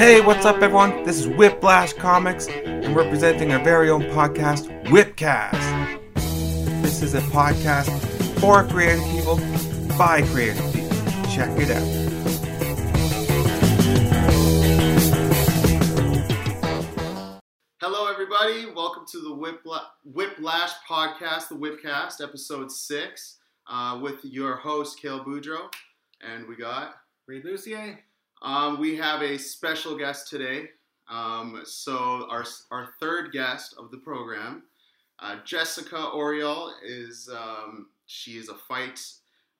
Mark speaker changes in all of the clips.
Speaker 1: Hey, what's up, everyone? This is Whiplash Comics, and we're presenting our very own podcast, Whipcast. This is a podcast for creative people by creative people. Check it out.
Speaker 2: Hello, everybody. Welcome to the Whipla- Whiplash Podcast, the Whipcast, episode six, uh, with your host, Kale Boudreau. And we got,
Speaker 3: Reed Lucier.
Speaker 2: Um, we have a special guest today. Um, so, our, our third guest of the program, uh, Jessica Oryall, is um, she is a fight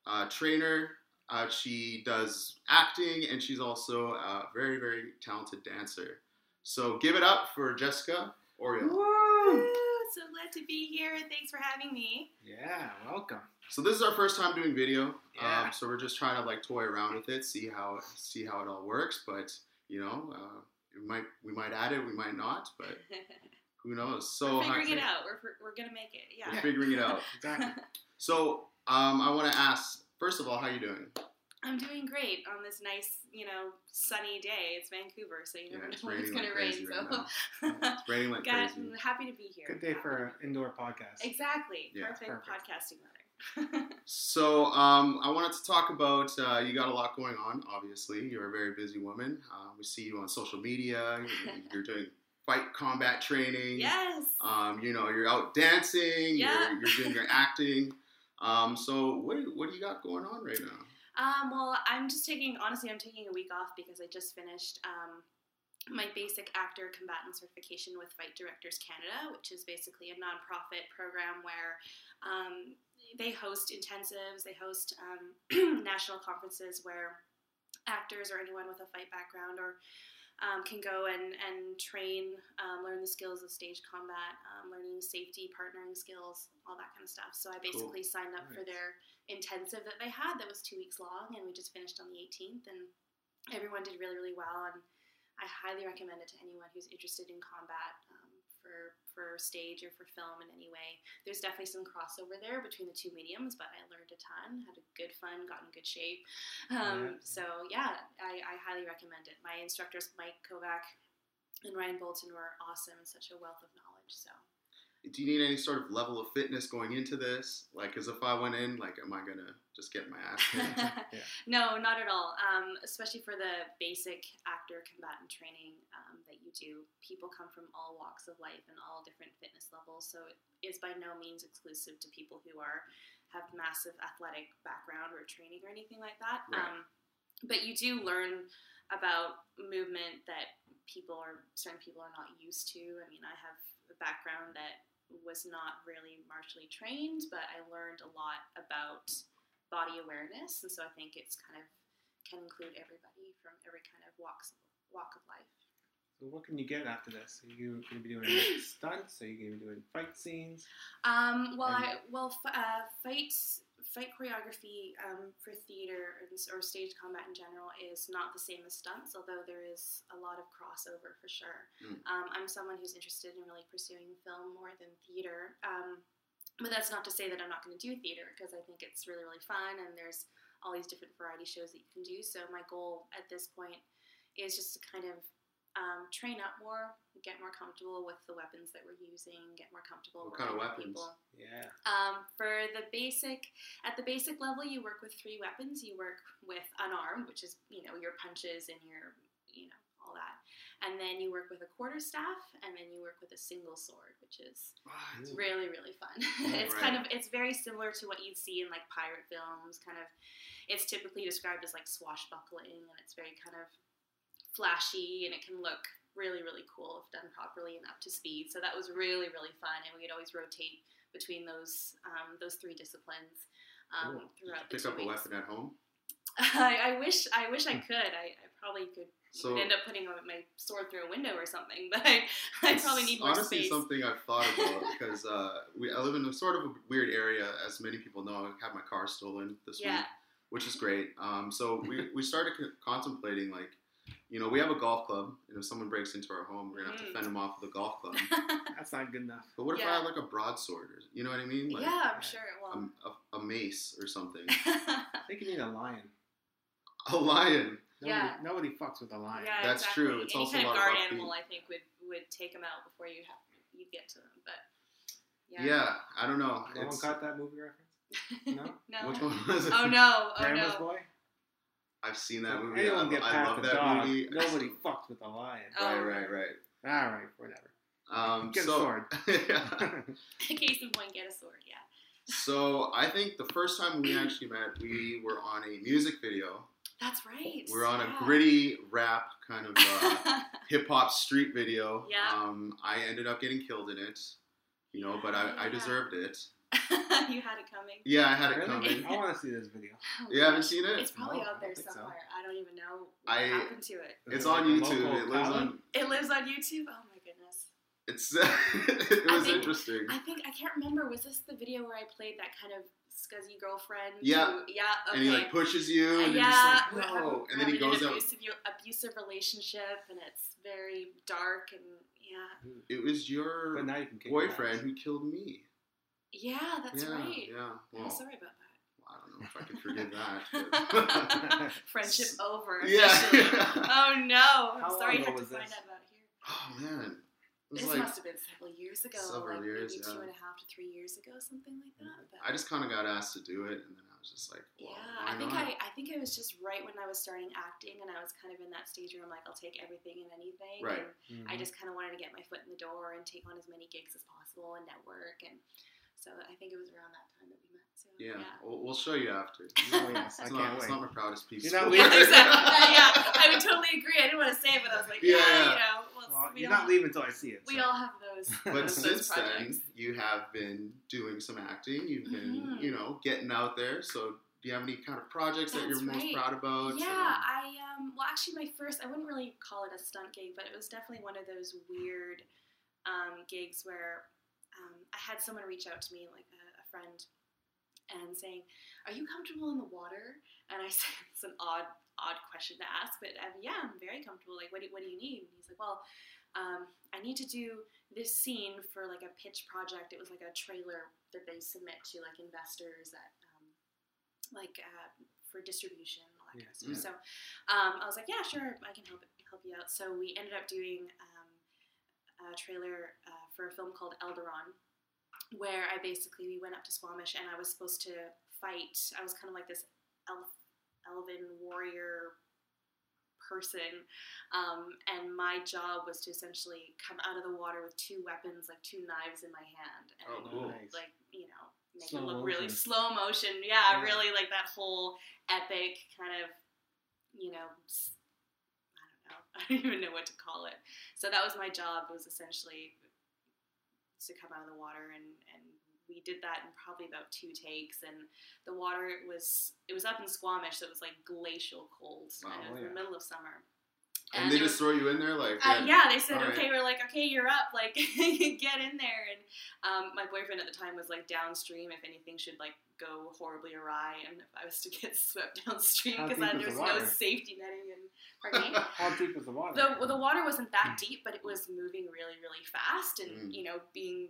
Speaker 2: uh, trainer. Uh, she does acting, and she's also a very, very talented dancer. So, give it up for Jessica Oryall.
Speaker 4: Woo! So glad to be here. Thanks for having me.
Speaker 3: Yeah, welcome.
Speaker 2: So this is our first time doing video,
Speaker 3: Yeah.
Speaker 2: um, so we're just trying to like toy around with it, see how see how it all works. But you know, uh, we might we might add it, we might not, but who knows? So
Speaker 4: we're figuring
Speaker 2: hi-
Speaker 4: it out. We're, we're gonna make it. Yeah.
Speaker 2: We're
Speaker 4: Yeah.
Speaker 2: figuring it out.
Speaker 3: Exactly.
Speaker 2: So um, I want to ask first of all, how you doing?
Speaker 4: I'm doing great on this nice, you know, sunny day. It's Vancouver, so you
Speaker 2: Yeah,
Speaker 4: never know
Speaker 2: it's
Speaker 4: when it's gonna
Speaker 2: like
Speaker 4: rain.
Speaker 2: crazy
Speaker 4: So,
Speaker 2: right It's raining like
Speaker 4: Got-
Speaker 2: crazy.
Speaker 4: I'm happy to be here.
Speaker 3: Good day for an indoor podcast.
Speaker 4: Exactly.
Speaker 2: Yeah,
Speaker 4: perfect,
Speaker 3: perfect.
Speaker 4: podcasting weather.
Speaker 2: So um, I wanted to talk about uh, you got a lot going on. Obviously, you're a very busy woman. Uh, we see you on social media. You're, you're doing fight combat training.
Speaker 4: yes.
Speaker 2: Um, you know, you're out dancing.
Speaker 4: Yeah.
Speaker 2: You're, you're doing your acting. Um, so what do, what do you got going on right now?
Speaker 4: Um, well, I'm just taking, honestly, I'm taking a week off because I just finished um, my basic actor combatant certification with Fight Directors Canada, which is basically a nonprofit program where um, they host intensives, they host um, national conferences where actors or anyone with a fight background or um, can go and, and train, um, learn the skills of stage combat, um, learning safety, partnering skills, all that kind of stuff. So I basically signed up for their intensive that they had that was two weeks long, and we just finished on the 18th, and everyone did really, really well. And I highly recommend it to anyone who's interested in combat for stage or for film in any way. There's definitely some crossover there between the two mediums, but I learned a ton, had a good fun, got in good shape. Um,
Speaker 3: Yeah.
Speaker 4: So yeah, I, I highly recommend it. My instructors, Mike Kovac and Ryan Bolton, were awesome and such a wealth of knowledge. So.
Speaker 2: Do you need any sort of level of fitness going into this? Like, as if I went in, like, am I gonna just get my ass kicked?
Speaker 3: Yeah.
Speaker 4: No, not at all. Um, especially for the basic actor combatant training um, that you do. People come from all walks of life and all different fitness levels, so it is by no means exclusive to people who are have massive athletic background or training or anything like that.
Speaker 2: Right.
Speaker 4: Um, but you do learn about movement that people are certain people are not used to. I mean, I have a background that was not really martially trained, but I learned a lot about body awareness, and so I think it's kind of can include everybody from every kind of walks walk of life.
Speaker 3: So what can you get after this? Are you going to be doing stunts? Are you going to be doing fight scenes?
Speaker 4: Um, well,
Speaker 3: And-
Speaker 4: I well f- uh, fight fight choreography um, for theater or stage combat in general is not the same as stunts, although there is a lot of crossover for sure.
Speaker 2: Mm.
Speaker 4: Um, I'm someone who's interested in really pursuing film more than theater. Um, but that's not to say that I'm not going to do theater because I think it's really really fun and there's all these different variety shows that you can do. So my goal at this point is just to kind of um, train up more, get more comfortable with the weapons that we're using, get more comfortable.
Speaker 2: What kind of
Speaker 4: with
Speaker 2: weapons?
Speaker 4: People.
Speaker 3: Yeah.
Speaker 4: Um, for the basic, at the basic level, you work with three weapons. You work with unarmed, which is you know your punches and your you know all that, and then you work with a quarter staff, and then you work with a single sword, which is
Speaker 2: What?
Speaker 4: really really fun.
Speaker 2: Yeah,
Speaker 4: it's
Speaker 2: right.
Speaker 4: kind of it's very similar to what you'd see in like pirate films. Kind of, it's typically described as like swashbuckling, and it's very kind of flashy, and it can look really really cool if done properly and up to speed. So that was really really fun, and we'd always rotate between those um, those three disciplines um,
Speaker 2: Cool.
Speaker 4: throughout the
Speaker 2: Pick up a
Speaker 4: weeks.
Speaker 2: weapon at home.
Speaker 4: I, I wish I wish I could. I, I probably could
Speaker 2: So
Speaker 4: end up putting my sword through a window or something, but I, I probably need more
Speaker 2: honestly
Speaker 4: space.
Speaker 2: something I've thought about because uh, we, I live in a sort of a weird area, as many people know. I had my car stolen this
Speaker 4: Yeah.
Speaker 2: week, which is great. Um, so we, we started contemplating like, you know, we have a golf club, and if someone breaks into our home, we're gonna have to
Speaker 4: Mm.
Speaker 2: fend them off with a golf club.
Speaker 3: That's not good enough.
Speaker 2: But what if I
Speaker 4: Yeah.
Speaker 2: had like a broadsword, or you know what I mean? Like
Speaker 4: yeah, I'm sure. it
Speaker 2: um, a, a mace or something.
Speaker 3: I think you need a lion.
Speaker 2: A lion.
Speaker 3: Nobody,
Speaker 4: Yeah.
Speaker 3: nobody fucks with a lion.
Speaker 4: Yeah,
Speaker 2: That's
Speaker 4: exactly.
Speaker 2: true. It's
Speaker 4: Any
Speaker 2: also
Speaker 4: kind
Speaker 2: a
Speaker 4: of
Speaker 2: lot
Speaker 4: guard
Speaker 2: about
Speaker 4: animal,
Speaker 2: feet.
Speaker 4: I think, would would take them out before you have you get to them. But
Speaker 2: Yeah.
Speaker 4: yeah,
Speaker 2: I don't know.
Speaker 3: No one
Speaker 2: It's,
Speaker 3: caught that movie reference? No?
Speaker 4: no.
Speaker 2: which one was it?
Speaker 4: Oh no! Oh
Speaker 3: Grandma's
Speaker 4: no!
Speaker 3: Boy?
Speaker 2: I've seen that movie.
Speaker 3: Anyone
Speaker 2: I,
Speaker 3: get
Speaker 2: I
Speaker 3: past
Speaker 2: love that
Speaker 3: dog.
Speaker 2: movie.
Speaker 3: Nobody fucked with a lion.
Speaker 4: Oh.
Speaker 2: Right, right, right.
Speaker 3: All right, whatever.
Speaker 2: Um,
Speaker 3: Get a sword.
Speaker 2: yeah.
Speaker 4: Case in point, get a sword. Yeah.
Speaker 2: So I think the first time we actually met, we were on a music video.
Speaker 4: That's right.
Speaker 2: We're on
Speaker 4: yeah.
Speaker 2: a gritty rap kind of uh, hip hop street video.
Speaker 4: Yeah.
Speaker 2: Um, I ended up getting killed in it, you know, but I, I deserved it.
Speaker 4: you had it coming.
Speaker 2: Yeah, I had it
Speaker 3: Really?
Speaker 2: coming.
Speaker 3: I want to see this video.
Speaker 4: Oh,
Speaker 2: You haven't seen it?
Speaker 4: It's probably
Speaker 3: No,
Speaker 4: out there
Speaker 3: don't think so.
Speaker 4: somewhere. I don't even know what
Speaker 2: I-
Speaker 4: happened to it.
Speaker 3: Is
Speaker 2: It's
Speaker 3: it
Speaker 2: on
Speaker 3: like
Speaker 2: YouTube. It lives
Speaker 3: talent?
Speaker 2: on.
Speaker 4: It lives on YouTube. Oh my goodness.
Speaker 2: It's it
Speaker 4: I
Speaker 2: was
Speaker 4: think-
Speaker 2: interesting.
Speaker 4: I think I can't remember. Was this the video where I played that kind of scuzzy girlfriend?
Speaker 2: Yeah.
Speaker 4: who- yeah. Okay.
Speaker 2: And he like pushes you, and
Speaker 4: yeah,
Speaker 2: you're just like,
Speaker 4: having-
Speaker 2: no. And then he goes
Speaker 4: an
Speaker 2: out.
Speaker 4: abusive, abusive relationship, and it's very dark and yeah, hmm.
Speaker 2: It was your
Speaker 3: But now you can kick
Speaker 2: boyfriend who killed me.
Speaker 4: Yeah, that's
Speaker 2: yeah,
Speaker 4: right.
Speaker 2: Yeah.
Speaker 4: I'm
Speaker 2: Well,
Speaker 4: sorry about that.
Speaker 2: I don't know if I can forgive that.
Speaker 4: Friendship over.
Speaker 2: Yeah.
Speaker 4: oh no! I'm
Speaker 3: How
Speaker 4: sorry you
Speaker 3: long
Speaker 4: had
Speaker 3: ago
Speaker 4: to
Speaker 3: was
Speaker 4: find
Speaker 3: this?
Speaker 4: out about here.
Speaker 2: oh man,
Speaker 4: This
Speaker 2: like
Speaker 4: must have been several years ago,
Speaker 2: several
Speaker 4: like
Speaker 2: years,
Speaker 4: maybe
Speaker 2: yeah.
Speaker 4: two and a half to three years ago, something like that. Mm-hmm. But
Speaker 2: I just kind of got asked to do it, and then I was just like, well,
Speaker 4: yeah,
Speaker 2: why
Speaker 4: I think
Speaker 2: not?
Speaker 4: I, I think it was just right when I was starting acting, and I was kind of in that stage where I'm like, I'll take everything and anything.
Speaker 2: Right.
Speaker 4: And I mm-hmm. just kind of wanted to get my foot in the door and take on as many gigs as possible and network, and so I think it was around that time that we met. So
Speaker 2: yeah,
Speaker 4: yeah.
Speaker 2: We'll, we'll show you after.
Speaker 3: Oh, yes, I
Speaker 2: It's
Speaker 3: can't
Speaker 2: not, it's not my proudest piece.
Speaker 3: You're not leaving.
Speaker 4: Yeah, exactly. yeah, I would totally agree. I didn't want to say it, but I was like,
Speaker 2: Yeah,
Speaker 4: yeah,
Speaker 2: yeah.
Speaker 4: you know, well,
Speaker 3: Well,
Speaker 4: we
Speaker 3: you're not leaving until I see it.
Speaker 4: we
Speaker 3: so.
Speaker 4: all have those.
Speaker 2: But
Speaker 4: those
Speaker 2: since
Speaker 4: projects.
Speaker 2: then, you have been doing some acting. You've been,
Speaker 4: Mhm.
Speaker 2: you know, getting out there. So, do you have any kind of projects that you're
Speaker 4: That's
Speaker 2: most proud about?
Speaker 4: Yeah,
Speaker 2: Um,
Speaker 4: I um well actually my first I wouldn't really call it a stunt gig, but it was definitely one of those weird um, gigs where um, I had someone reach out to me, like a, a friend, and saying, "Are you comfortable in the water?" And I said, "It's an odd odd question to ask, but um, yeah, I'm very comfortable. Like, what do, what do you need?" And he's like, "Well." Um, I need to do this scene for like a pitch project. It was like a trailer that they submit to like investors that, um, like uh, for distribution all that kind of stuff.
Speaker 2: Yeah.
Speaker 4: So um, I was like, yeah, sure, I can help help you out. So we ended up doing um, a trailer uh, for a film called Elderon, where I basically we went up to Squamish and I was supposed to fight. I was kind of like this elf, elven warrior person, um, and my job was to essentially come out of the water with two weapons, like two knives in my hand, and
Speaker 2: Oh, cool.
Speaker 3: Nice.
Speaker 4: like you know make
Speaker 3: Slow
Speaker 4: it look really
Speaker 3: motion.
Speaker 4: slow motion. Yeah,
Speaker 3: Yeah.
Speaker 4: really like that whole epic kind of you know. s- I know. I don't even know what to call it. So that was my job. Was essentially to come out of the water and and we did that in probably about two takes and the water was it was up in Squamish so it was like glacial cold
Speaker 2: Wow,
Speaker 4: and it was
Speaker 3: yeah.
Speaker 4: in the middle of summer
Speaker 2: and they just
Speaker 4: was-
Speaker 2: throw you in there like,
Speaker 4: uh, yeah, they said, okay,
Speaker 2: right.
Speaker 4: we're like, okay, you're up, like, get in there. And um, my boyfriend at the time was like downstream if anything should like go horribly awry, and if I was to get swept downstream because
Speaker 3: deep
Speaker 4: there
Speaker 3: is
Speaker 4: was
Speaker 3: the
Speaker 4: no safety netting. And.
Speaker 3: How deep is the water?
Speaker 4: the well, the water wasn't that deep, but it was moving really, really fast, and
Speaker 2: Mm.
Speaker 4: you know, being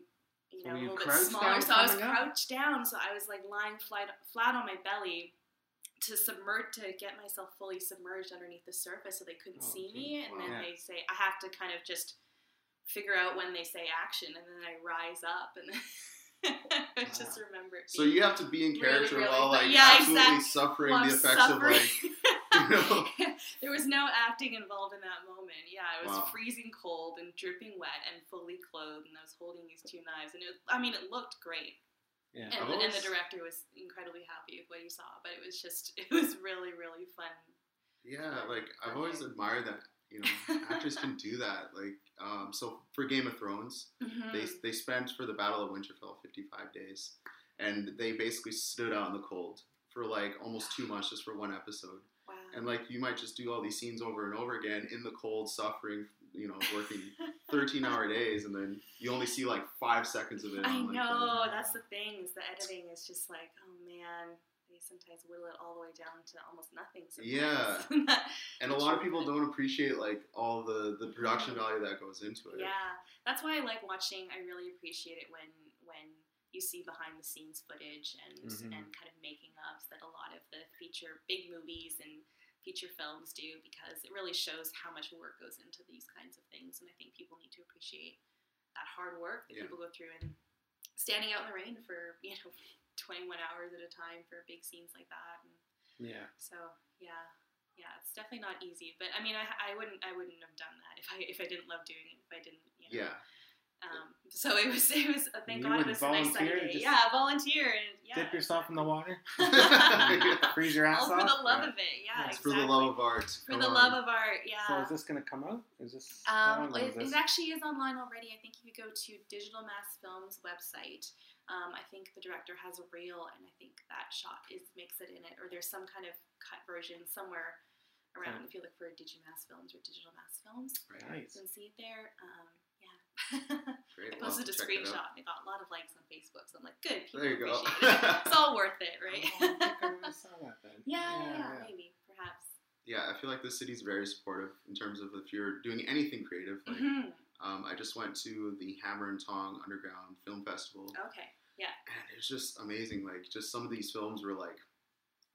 Speaker 4: you
Speaker 3: So
Speaker 4: know a little bit smaller. So I was
Speaker 3: coming up?
Speaker 4: crouched down, so I was like lying flat flat on my belly to submerge to get myself fully submerged underneath the surface, so they couldn't
Speaker 3: Oh,
Speaker 4: see
Speaker 3: geez.
Speaker 4: me. And then
Speaker 3: Wow.
Speaker 4: they say I have to kind of just figure out when they say action, and then I rise up, and then just ah. remember it.
Speaker 2: So you have to be in character
Speaker 4: really
Speaker 2: while
Speaker 4: fun.
Speaker 2: like
Speaker 4: Yeah,
Speaker 2: absolutely
Speaker 4: exact-
Speaker 2: suffering
Speaker 4: while
Speaker 2: the effects
Speaker 4: suffering.
Speaker 2: of like you know.
Speaker 4: there was no acting involved in that moment. Yeah, I was
Speaker 2: Wow.
Speaker 4: freezing cold and dripping wet and fully clothed, and I was holding these two knives. And it, I mean, it looked great,
Speaker 3: yeah.
Speaker 4: and,
Speaker 2: I've
Speaker 4: and the director was incredibly happy with what he saw. But it was just, it was really, really fun.
Speaker 2: Yeah, like I've always admired that you know actors can do that. Like um, so for Game of Thrones,
Speaker 4: Mhm.
Speaker 2: they they spent for the Battle of Winterfell 55 days, and they basically stood out in the cold for like almost two months just for one episode.
Speaker 4: wow.
Speaker 2: And like you might just do all these scenes over and over again in the cold, suffering, you know, working 13 hour days, and then you only see like five seconds of it.
Speaker 4: I
Speaker 2: like,
Speaker 4: know
Speaker 2: the-
Speaker 4: that's the thing. Is the editing is just like, oh man, they sometimes whittle it all the way down to almost nothing.
Speaker 2: Yeah. And a lot of people don't appreciate like all the the production value that goes into it.
Speaker 4: Yeah, that's why I like watching. I really appreciate it when when you see behind the scenes footage and
Speaker 3: Mhm.
Speaker 4: and kind of making ups that a lot of the feature big movies and feature films do because it really shows how much work goes into these kinds of things, and I think people need to appreciate that hard work that
Speaker 2: Yeah.
Speaker 4: people go through and standing out in the rain for you know 21 hours at a time for big scenes like that. And
Speaker 3: Yeah.
Speaker 4: so yeah, yeah, it's definitely not easy. But I mean, I, I wouldn't I wouldn't have done that if I if I didn't love doing it. If I didn't, you know.
Speaker 2: Yeah.
Speaker 4: Um, so it was it was uh, thank
Speaker 3: You
Speaker 4: God it was a nice sunny
Speaker 3: volunteer,
Speaker 4: day. Yeah, volunteer and yeah.
Speaker 3: Dip yourself in the water. Freeze your ass
Speaker 4: All for the love
Speaker 3: Yeah.
Speaker 4: of it. Yeah,
Speaker 2: It's
Speaker 4: exactly.
Speaker 2: for the love of art.
Speaker 4: For
Speaker 2: Come
Speaker 4: the
Speaker 2: on.
Speaker 4: love of art. Yeah.
Speaker 3: So is this gonna come out? Is this?
Speaker 4: Um,
Speaker 3: long ago
Speaker 4: it,
Speaker 3: is
Speaker 4: it actually is online already. I think if you go to Digital Mass Films website, um, I think the director has a reel, and I think that shot is makes it in it, or there's some kind of cut version somewhere around.
Speaker 3: Okay.
Speaker 4: If you look for Digimass Films or Digital Mass Films,
Speaker 2: Right.
Speaker 4: you can see it there. Um, yeah.
Speaker 2: Great.
Speaker 4: I
Speaker 2: Well,
Speaker 4: posted a
Speaker 2: check it
Speaker 4: screenshot and I got a lot of likes on Facebook, so I'm like, good. People
Speaker 2: There you go.
Speaker 4: it. It's all worth it, right?
Speaker 3: Oh, I think I already saw that then.
Speaker 4: yeah, yeah, yeah, maybe, perhaps.
Speaker 2: Yeah, I feel like the city's very supportive in terms of if you're doing anything creative. Like,
Speaker 4: Mhm.
Speaker 2: Um, I just went to the Hammer and Tong Underground Film Festival,
Speaker 4: Okay. Yeah.
Speaker 2: And it's just amazing. Like, just some of these films were like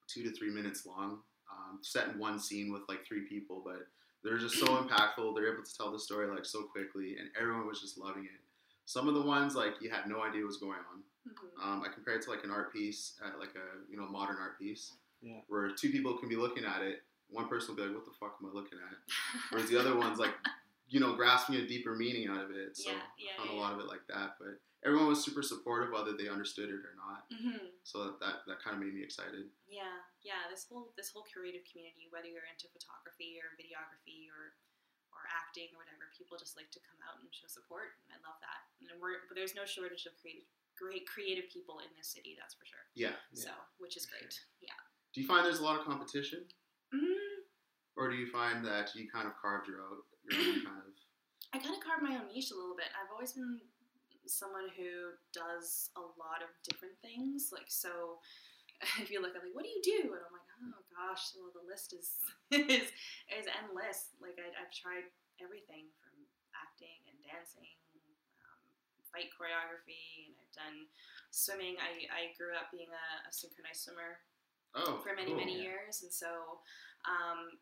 Speaker 2: two to three minutes long, um, set in one scene with like three people, but they're just so impactful. They're able to tell the story like so quickly, and everyone was just loving it. Some of the ones like you had no idea what was going on.
Speaker 4: Mhm.
Speaker 2: Um, I compare it to like an art piece, uh, like a you know modern art piece,
Speaker 3: Yeah.
Speaker 2: where two people can be looking at it. One person will be like, "What the fuck am I looking at?" Whereas the other one's like, you know, grasping a deeper meaning out of it. So
Speaker 4: Yeah, yeah,
Speaker 2: I found
Speaker 4: yeah,
Speaker 2: a lot of it like that. But everyone was super supportive, whether they understood it or not.
Speaker 4: Mhm.
Speaker 2: So that that, that kind of made me excited.
Speaker 4: Yeah, yeah. This whole this whole creative community, whether you're into photography or videography or or acting or whatever, people just like to come out and show support, and I love that. And we're but there's no shortage of creative, great creative people in this city, that's for sure.
Speaker 2: Yeah.
Speaker 4: So, which is great. Yeah.
Speaker 2: Do you find there's a lot of competition,
Speaker 4: Mm,
Speaker 2: or do you find that you kind of carved your out your own kind of?
Speaker 4: I kind of carved my own niche a little bit. I've always been someone who does a lot of different things. Like, so if you look at like, what do you do? And I'm like, oh gosh, well the list is is is endless. Like I, I've tried everything from acting and dancing, um, fight choreography, and I've done swimming. I, I grew up being a, a synchronized swimmer
Speaker 2: Oh,
Speaker 4: for many
Speaker 2: cool.
Speaker 4: many
Speaker 3: Yeah.
Speaker 4: years and so um,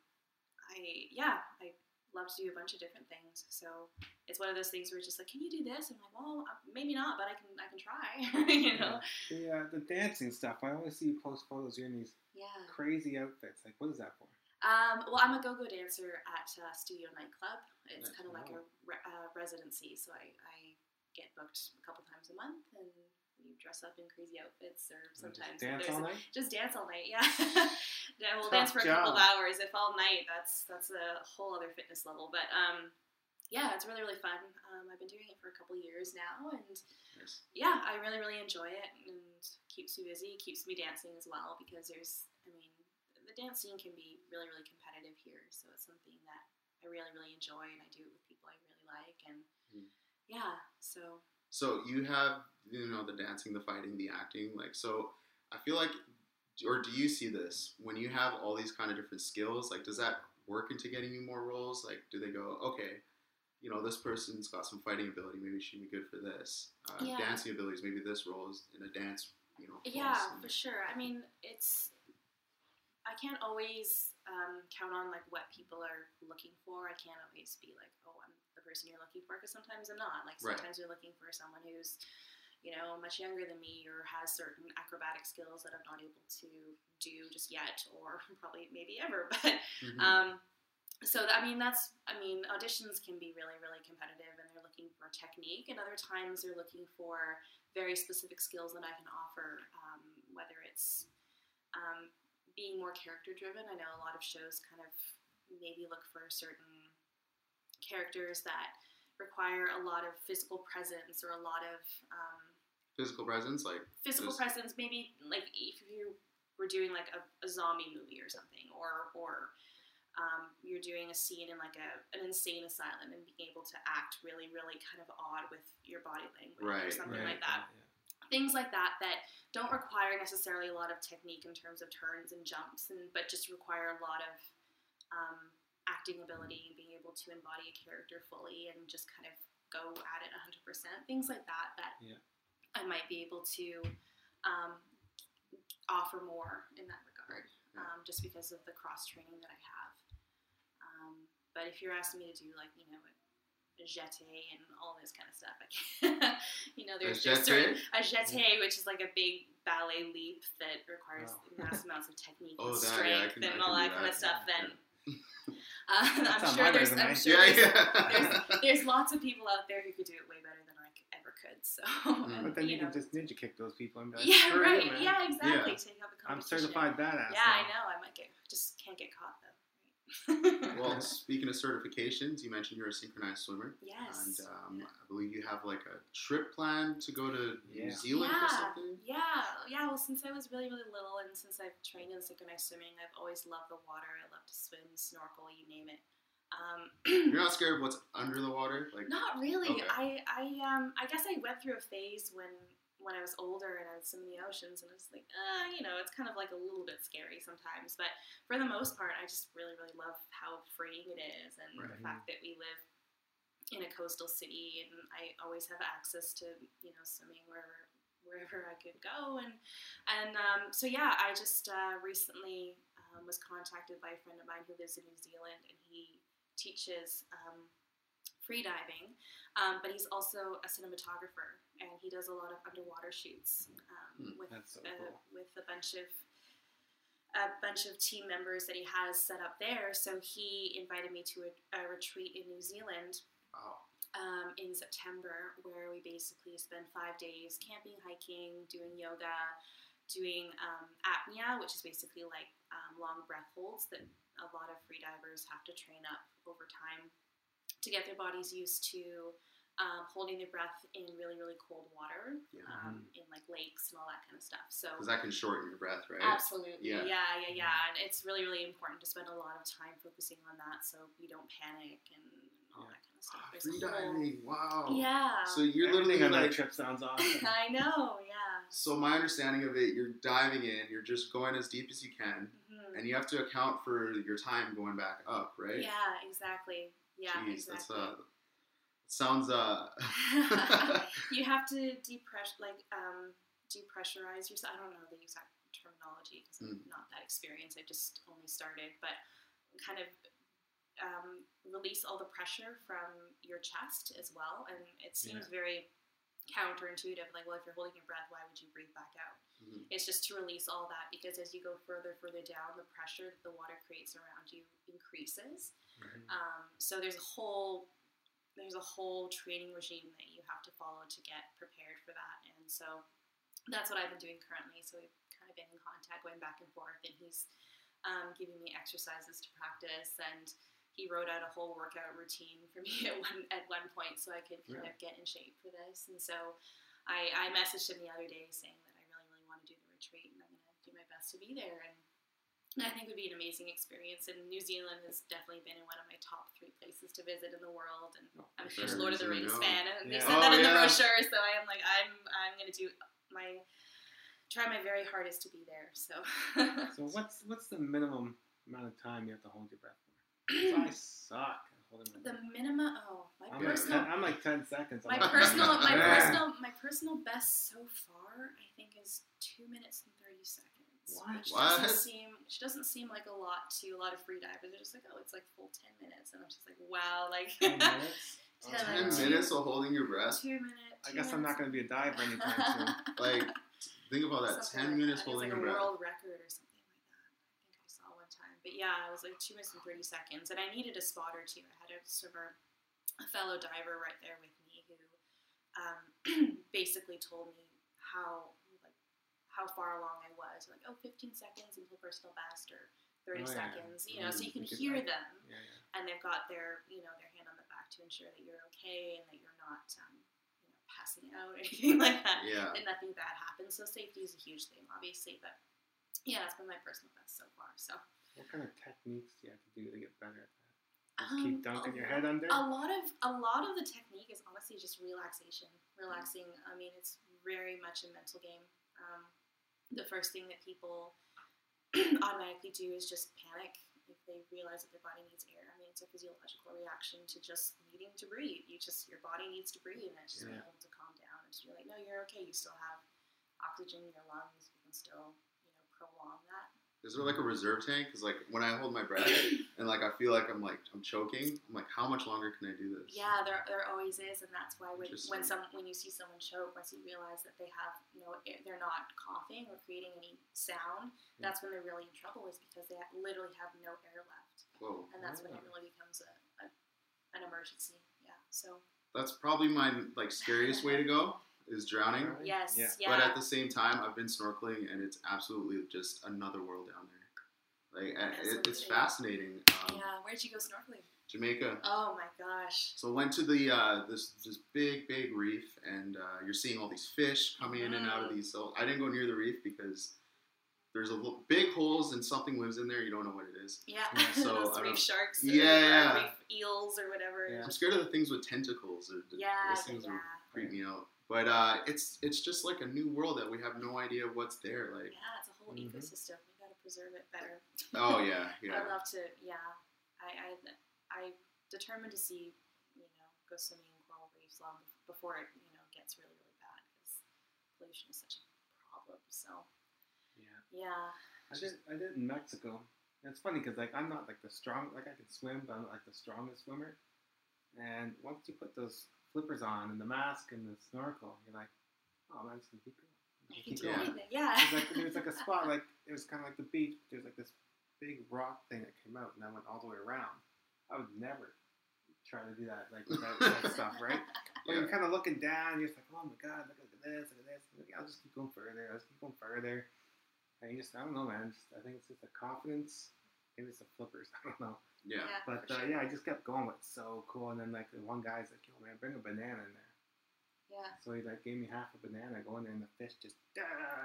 Speaker 4: i yeah i love to do a bunch of different things so it's one of those things where it's just like can you do this And i'm like well uh, maybe not but i can i can try you know
Speaker 3: The uh, the dancing stuff. I always see you post photos. You're in these
Speaker 4: yeah
Speaker 3: crazy outfits. Like, what is that for?
Speaker 4: um, well i'm a go-go dancer at uh, studio nightclub it's kind of like a re- uh, residency so I, I get booked a couple times a month and we dress up in crazy outfits or sometimes
Speaker 3: just dance all night.
Speaker 4: just dance all night. Yeah, yeah. We'll
Speaker 3: Tough
Speaker 4: dance for a couple of hours. If all night, that's that's a whole other fitness level. But um, yeah, it's really really fun. Um, I've been doing it for a couple of years now, and
Speaker 2: Nice.
Speaker 4: yeah, I really really enjoy it, and keeps me busy, keeps me dancing as well because there's, I mean, the dance scene can be really really competitive here, so it's something that I really really enjoy, and I do it with people I really like, and
Speaker 2: Mm.
Speaker 4: yeah, so
Speaker 2: So you have you know the dancing, the fighting, the acting. Like so, I feel like, or do you see this when you have all these kind of different skills? Like, does that work into getting you more roles? Like, do they go okay? You know, this person's got some fighting ability. Maybe she'd be good for this. Uh,
Speaker 4: Yeah.
Speaker 2: Dancing abilities. Maybe this role is in a dance. You know.
Speaker 4: Yeah, for sure. I mean, it's I can't always um, count on like what people are looking for. I can't always be like, oh, the person you're looking for, because sometimes I'm not. Like
Speaker 2: Right.
Speaker 4: sometimes you're looking for someone who's you know much younger than me or has certain acrobatic skills that I'm not able to do just yet, or probably maybe ever. But
Speaker 2: Mhm.
Speaker 4: um, so I mean that's I mean auditions can be really really competitive and they're looking for technique and other times they're looking for very specific skills that I can offer um, whether it's um, being more character driven I know a lot of shows kind of maybe look for a certain characters that require a lot of physical presence or a lot of um,
Speaker 2: Physical presence, like
Speaker 4: physical
Speaker 2: Just-
Speaker 4: presence maybe like if you were doing like a, a zombie movie or something or or um, you're doing a scene in like a, an insane asylum and being able to act really really kind of odd with your body language or something
Speaker 3: Right,
Speaker 4: like that.
Speaker 3: yeah,
Speaker 4: things like that that don't require necessarily a lot of technique in terms of turns and jumps and but just require a lot of um, acting ability and being able to embody a character fully and just kind of go at it 100% things like that that
Speaker 3: Yeah.
Speaker 4: i might be able to um, offer more in that regard
Speaker 2: Yeah.
Speaker 4: um, just because of the cross training that I have. Um, but if you're asking me to do like you know a jeté and all this kind of stuff, you know, there's, just certain a jeté, which is like a big ballet leap that requires
Speaker 3: Wow.
Speaker 4: mass amounts of technique
Speaker 2: Oh,
Speaker 4: and
Speaker 2: that, yeah,
Speaker 4: strength
Speaker 2: can-
Speaker 4: and all that, kind of stuff.
Speaker 3: Yeah.
Speaker 4: Then uh, I'm sure there's. I'm sure
Speaker 2: yeah,
Speaker 4: there's,
Speaker 2: yeah.
Speaker 4: there's, there's lots of people out there who could do it way better than I ever could. So,
Speaker 2: Mm.
Speaker 3: But then you,
Speaker 4: know.
Speaker 3: can just ninja kick those people and be like,
Speaker 4: yeah,
Speaker 3: "Screw you,
Speaker 4: right. Yeah, exactly.
Speaker 2: Yeah.
Speaker 4: Take out the
Speaker 3: I'm certified badass.
Speaker 4: Yeah, I know. I might get just can't get caught though.
Speaker 2: Well, speaking of certifications, you mentioned you're a synchronized swimmer.
Speaker 4: yes.
Speaker 2: And um, I believe you have like a trip plan to go to New Zealand
Speaker 4: Yeah.
Speaker 2: or something.
Speaker 4: Yeah, yeah. Well, since I was really, really little, and since I've trained in synchronized swimming, I've always loved the water. I love to swim, snorkel, you name it. Um,
Speaker 2: You're not scared of what's under the water? Like,
Speaker 4: not really.
Speaker 2: Okay.
Speaker 4: I, I, um, I guess I went through a phase when, when I was older and I swim in the oceans, and I was like, uh, you know, it's kind of like a little bit scary sometimes. But for the most part, I just really, really love how freeing it is, and the fact that we live in a coastal city, and I always have access to, you know, swimming wherever wherever I could go, and and um, so yeah, I just uh, recently um, was contacted by a friend of mine who lives in New Zealand, and he teaches um, free diving, um, but he's also a cinematographer, and he does a lot of underwater shoots um,
Speaker 2: Hmm,
Speaker 4: with
Speaker 3: so
Speaker 4: uh,
Speaker 3: cool.
Speaker 4: with a bunch of a bunch of team members that he has set up there. So he invited me to a, a retreat in New Zealand
Speaker 2: wow.
Speaker 4: um, in September, where we basically spend five days camping, hiking, doing yoga, doing um, apnea, which is basically like um, long breath holds that a lot of freedivers have to train up over time to get their bodies used to um, holding their breath in really, really cold water,
Speaker 2: Yeah.
Speaker 4: um, in like lakes and all that kind of stuff. So
Speaker 2: Because that can shorten your breath, right?
Speaker 4: Absolutely.
Speaker 2: Yeah.
Speaker 4: Yeah. yeah, yeah, And it's really, really important to spend a lot of time focusing on that so we don't panic and all
Speaker 3: Yeah.
Speaker 4: that kind of stuff.
Speaker 2: Ah,
Speaker 4: There's
Speaker 2: Free
Speaker 4: a whole-
Speaker 2: diving. Wow.
Speaker 4: Yeah.
Speaker 2: So you're literally
Speaker 3: Everything on
Speaker 2: like.
Speaker 3: that trip sounds awesome.
Speaker 4: I know, yeah.
Speaker 2: So my understanding of it, you're diving in, you're just going as deep as you can,
Speaker 4: Mhm.
Speaker 2: and you have to account for your time going back up, right?
Speaker 4: Yeah, exactly. Yeah,
Speaker 2: Jeez, that's
Speaker 4: exactly.
Speaker 2: uh, sounds uh.
Speaker 4: you have to depress, like, um, depressurize yourself. I don't know the exact terminology because I'm
Speaker 2: Mm.
Speaker 4: not that experienced. I've just only started, but kind of um, release all the pressure from your chest as well. And it seems very counterintuitive. Like, well, if you're holding your breath, why would you breathe back out?
Speaker 2: Mhm.
Speaker 4: It's just to release all that because as you go further, further down, the pressure that the water creates around you increases.
Speaker 3: Mhm.
Speaker 4: Um, so there's a whole there's a whole training regime that you have to follow to get prepared for that, and so that's what I've been doing currently. So we've kind of been in contact, going back and forth, and he's um, giving me exercises to practice, and he wrote out a whole workout routine for me at one at one point, so I could kind
Speaker 2: Yeah.
Speaker 4: of get in shape for this. And so I, I messaged him the other day saying that I really, really want to do the retreat, and I'm going to do my best to be there. And I think it would be an amazing experience. And New Zealand has definitely been in one of my top three places to visit in the world. And
Speaker 3: Oh,
Speaker 4: I'm a
Speaker 3: for
Speaker 4: huge
Speaker 2: sure.
Speaker 4: Lord of the Rings fan, and they
Speaker 3: Yeah.
Speaker 4: said that
Speaker 2: Oh,
Speaker 4: in the brochure. So I am like, I'm I'm going to do my try my very hardest to be there. So
Speaker 3: So what's what's the minimum amount of time you have to hold your breath for? I suck at holding my
Speaker 4: the minimum. Oh, my
Speaker 3: I'm,
Speaker 2: Yeah.
Speaker 3: like
Speaker 4: personal.
Speaker 3: I'm like ten seconds. I'm
Speaker 4: My personal, my personal, my personal best so far, I think, is two minutes and thirty seconds.
Speaker 3: What?
Speaker 4: Which
Speaker 2: What?
Speaker 4: doesn't seem, which doesn't seem like a lot to a lot of free divers. They're just like, oh, it's like full ten minutes, and I'm just like, wow, like
Speaker 3: Ten minutes?
Speaker 4: Ten
Speaker 2: Ten
Speaker 3: wow.
Speaker 2: minutes of holding your breath.
Speaker 4: two minute.
Speaker 3: I
Speaker 4: two
Speaker 3: guess I'm not going to be a diver anytime soon.
Speaker 2: Like, think about that.
Speaker 4: Something
Speaker 2: Ten
Speaker 4: like
Speaker 2: minutes
Speaker 4: that.
Speaker 2: holding
Speaker 4: it's
Speaker 2: your
Speaker 4: like
Speaker 2: breath.
Speaker 4: a world record or something like that. I think I saw one time. But yeah, I was like two minutes and thirty seconds, and I needed a spotter too. I had a swimmer, a fellow diver, right there with me who um, basically told me how like how far along I was. Like, oh, 15 seconds until personal best, or 30
Speaker 3: Oh, yeah.
Speaker 4: seconds. You know, so
Speaker 3: Mm,
Speaker 4: you can
Speaker 3: you
Speaker 4: hear them,
Speaker 3: Yeah, yeah.
Speaker 4: and they've got their you know their hand on the back to ensure that you're okay and that you're not um, you know passing out or anything like that
Speaker 2: Yeah.
Speaker 4: and nothing bad happens. So safety is a huge thing, obviously. But yeah, that's been my personal best so far. So
Speaker 3: What kind of techniques do you have to do to get better at that? Just
Speaker 4: Um,
Speaker 3: keep dunking your
Speaker 4: lot-
Speaker 3: head under?
Speaker 4: a lot of a lot of the technique is honestly just relaxation, relaxing. I mean, it's very much a mental game. Um, the first thing that people automatically do is just panic if they realize that their body needs air. I mean, it's a physiological reaction to just needing to breathe. You just your body needs to breathe, and it's just
Speaker 3: Yeah.
Speaker 4: able to calm down and just be like, no, you're okay. You still have oxygen in your lungs. You can still you know prolong that
Speaker 2: Is there like a reserve tank? Because like when I hold my breath and like I feel like I'm like I'm choking, I'm like, how much longer can I do this?
Speaker 4: Yeah, there, there always is, and that's why when, when some when you see someone choke, once you realize that they have no, air- they're not coughing or creating any sound, hmm. that's when they're really in trouble. Is because they literally have no air left,
Speaker 2: Whoa.
Speaker 4: and that's when it really becomes a, a an emergency. Yeah. So
Speaker 2: That's probably my like scariest way to go is drowning.
Speaker 3: Right?
Speaker 4: yes,
Speaker 3: Yeah.
Speaker 4: yeah,
Speaker 2: But at the same time, I've been snorkeling and it's absolutely just another world down there. Like it, it's fascinating. Um,
Speaker 4: yeah. Where'd you go snorkeling?
Speaker 2: Jamaica.
Speaker 4: Oh my gosh.
Speaker 2: So went to the uh, this this big big reef, and uh, you're seeing all these fish coming in and out of
Speaker 4: Mm.
Speaker 2: these. So I didn't go near the reef because there's a little, big holes and something lives in there. You don't know what it is.
Speaker 4: Yeah.
Speaker 3: Yeah.
Speaker 2: So,
Speaker 4: Those reef sharks. Or,
Speaker 2: Yeah,
Speaker 4: or
Speaker 2: yeah.
Speaker 4: reef eels or whatever.
Speaker 3: Yeah.
Speaker 2: I'm scared of the things with tentacles. Or the,
Speaker 4: Yeah.
Speaker 2: those things
Speaker 4: yeah.
Speaker 2: creep me out. But uh, it's it's just like a new world that we have no idea what's there. Like
Speaker 4: Yeah, it's a whole
Speaker 3: Mhm.
Speaker 4: ecosystem. We gotta preserve it better.
Speaker 2: oh yeah yeah.
Speaker 4: I'd love to. Yeah, I, I, I determined to see, you know, go swimming in coral reefs long before it, you know, gets really, really bad because pollution is such a problem. So
Speaker 3: Yeah.
Speaker 4: yeah,
Speaker 3: I did. I did in Mexico. It's funny because like I'm not like the strong. Like I can swim, but I'm not like the strongest swimmer. And once you put those flippers on and the mask and the snorkel, you're like, oh man, I'm just gonna keep going. I'm
Speaker 4: keep
Speaker 3: keep
Speaker 2: going.
Speaker 3: going.
Speaker 4: it. Yeah.
Speaker 3: There's like there's like a spot like it was kind of like the beach. But there's like this big rock thing that came out and I went all the way around. I would never try to do that like without that stuff, right? But
Speaker 2: Yeah.
Speaker 3: you're kind of looking down. You're just like, oh my god, look at this, look at this. Look, I'll just keep going further. I'll just keep going further. And you just, I don't know, man. Just, I think it's just a confidence. Maybe it's the flippers. I don't know.
Speaker 2: yeah
Speaker 3: But uh,
Speaker 4: sure.
Speaker 3: yeah, I just kept going. It's so cool. And then like the one guy's like, yo man, bring a banana in there.
Speaker 4: yeah.
Speaker 3: So he like gave me half a banana. I go in there and the fish just.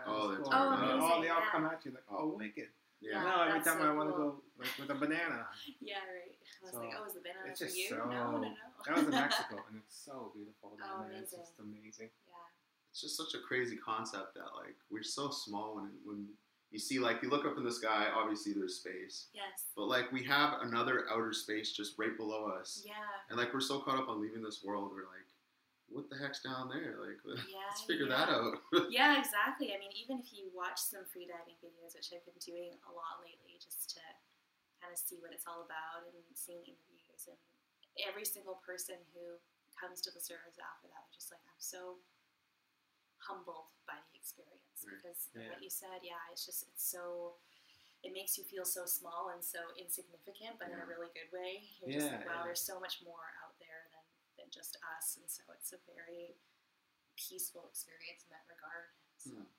Speaker 2: Oh,
Speaker 3: just
Speaker 2: that's
Speaker 3: go
Speaker 4: Oh,
Speaker 2: amazing,
Speaker 3: all they all
Speaker 4: yeah.
Speaker 3: come at you like, oh, wicked.
Speaker 2: yeah.
Speaker 3: now every
Speaker 4: that's
Speaker 3: time
Speaker 4: so
Speaker 3: I want to
Speaker 4: cool.
Speaker 3: go like with a banana.
Speaker 4: Yeah, right. I was
Speaker 3: So,
Speaker 4: like, oh, is the banana
Speaker 3: it's
Speaker 4: for
Speaker 3: just
Speaker 4: you?
Speaker 3: so-
Speaker 4: no, no, no.
Speaker 3: That was in Mexico, and it's so beautiful down
Speaker 4: Oh,
Speaker 3: there. It's just amazing.
Speaker 4: yeah.
Speaker 2: it's just such a crazy concept that like we're so small when when you see like you look up in the sky obviously there's space
Speaker 4: Yes.
Speaker 2: but like we have another outer space just right below us
Speaker 4: Yeah.
Speaker 2: and like we're so caught up on leaving this world we're like what the heck's down there like
Speaker 4: Yeah.
Speaker 2: let's figure
Speaker 4: yeah.
Speaker 2: that out
Speaker 4: Yeah, exactly. I mean, even if you watch some freediving videos, which I've been doing a lot lately, just to kind of see what it's all about and seeing interviews, and every single person who comes to the surface after that, are just like, I'm so humbled by the experience
Speaker 2: Right.
Speaker 4: because
Speaker 3: Yeah.
Speaker 4: what you said, yeah, it's just it's so. It makes you feel so small and so insignificant, but in a really good way. You're just like,
Speaker 3: Yeah,
Speaker 4: wow,
Speaker 3: yeah.
Speaker 4: there's so much more out there than, than just us, and so it's a very peaceful experience in that regard. So,
Speaker 2: Hmm.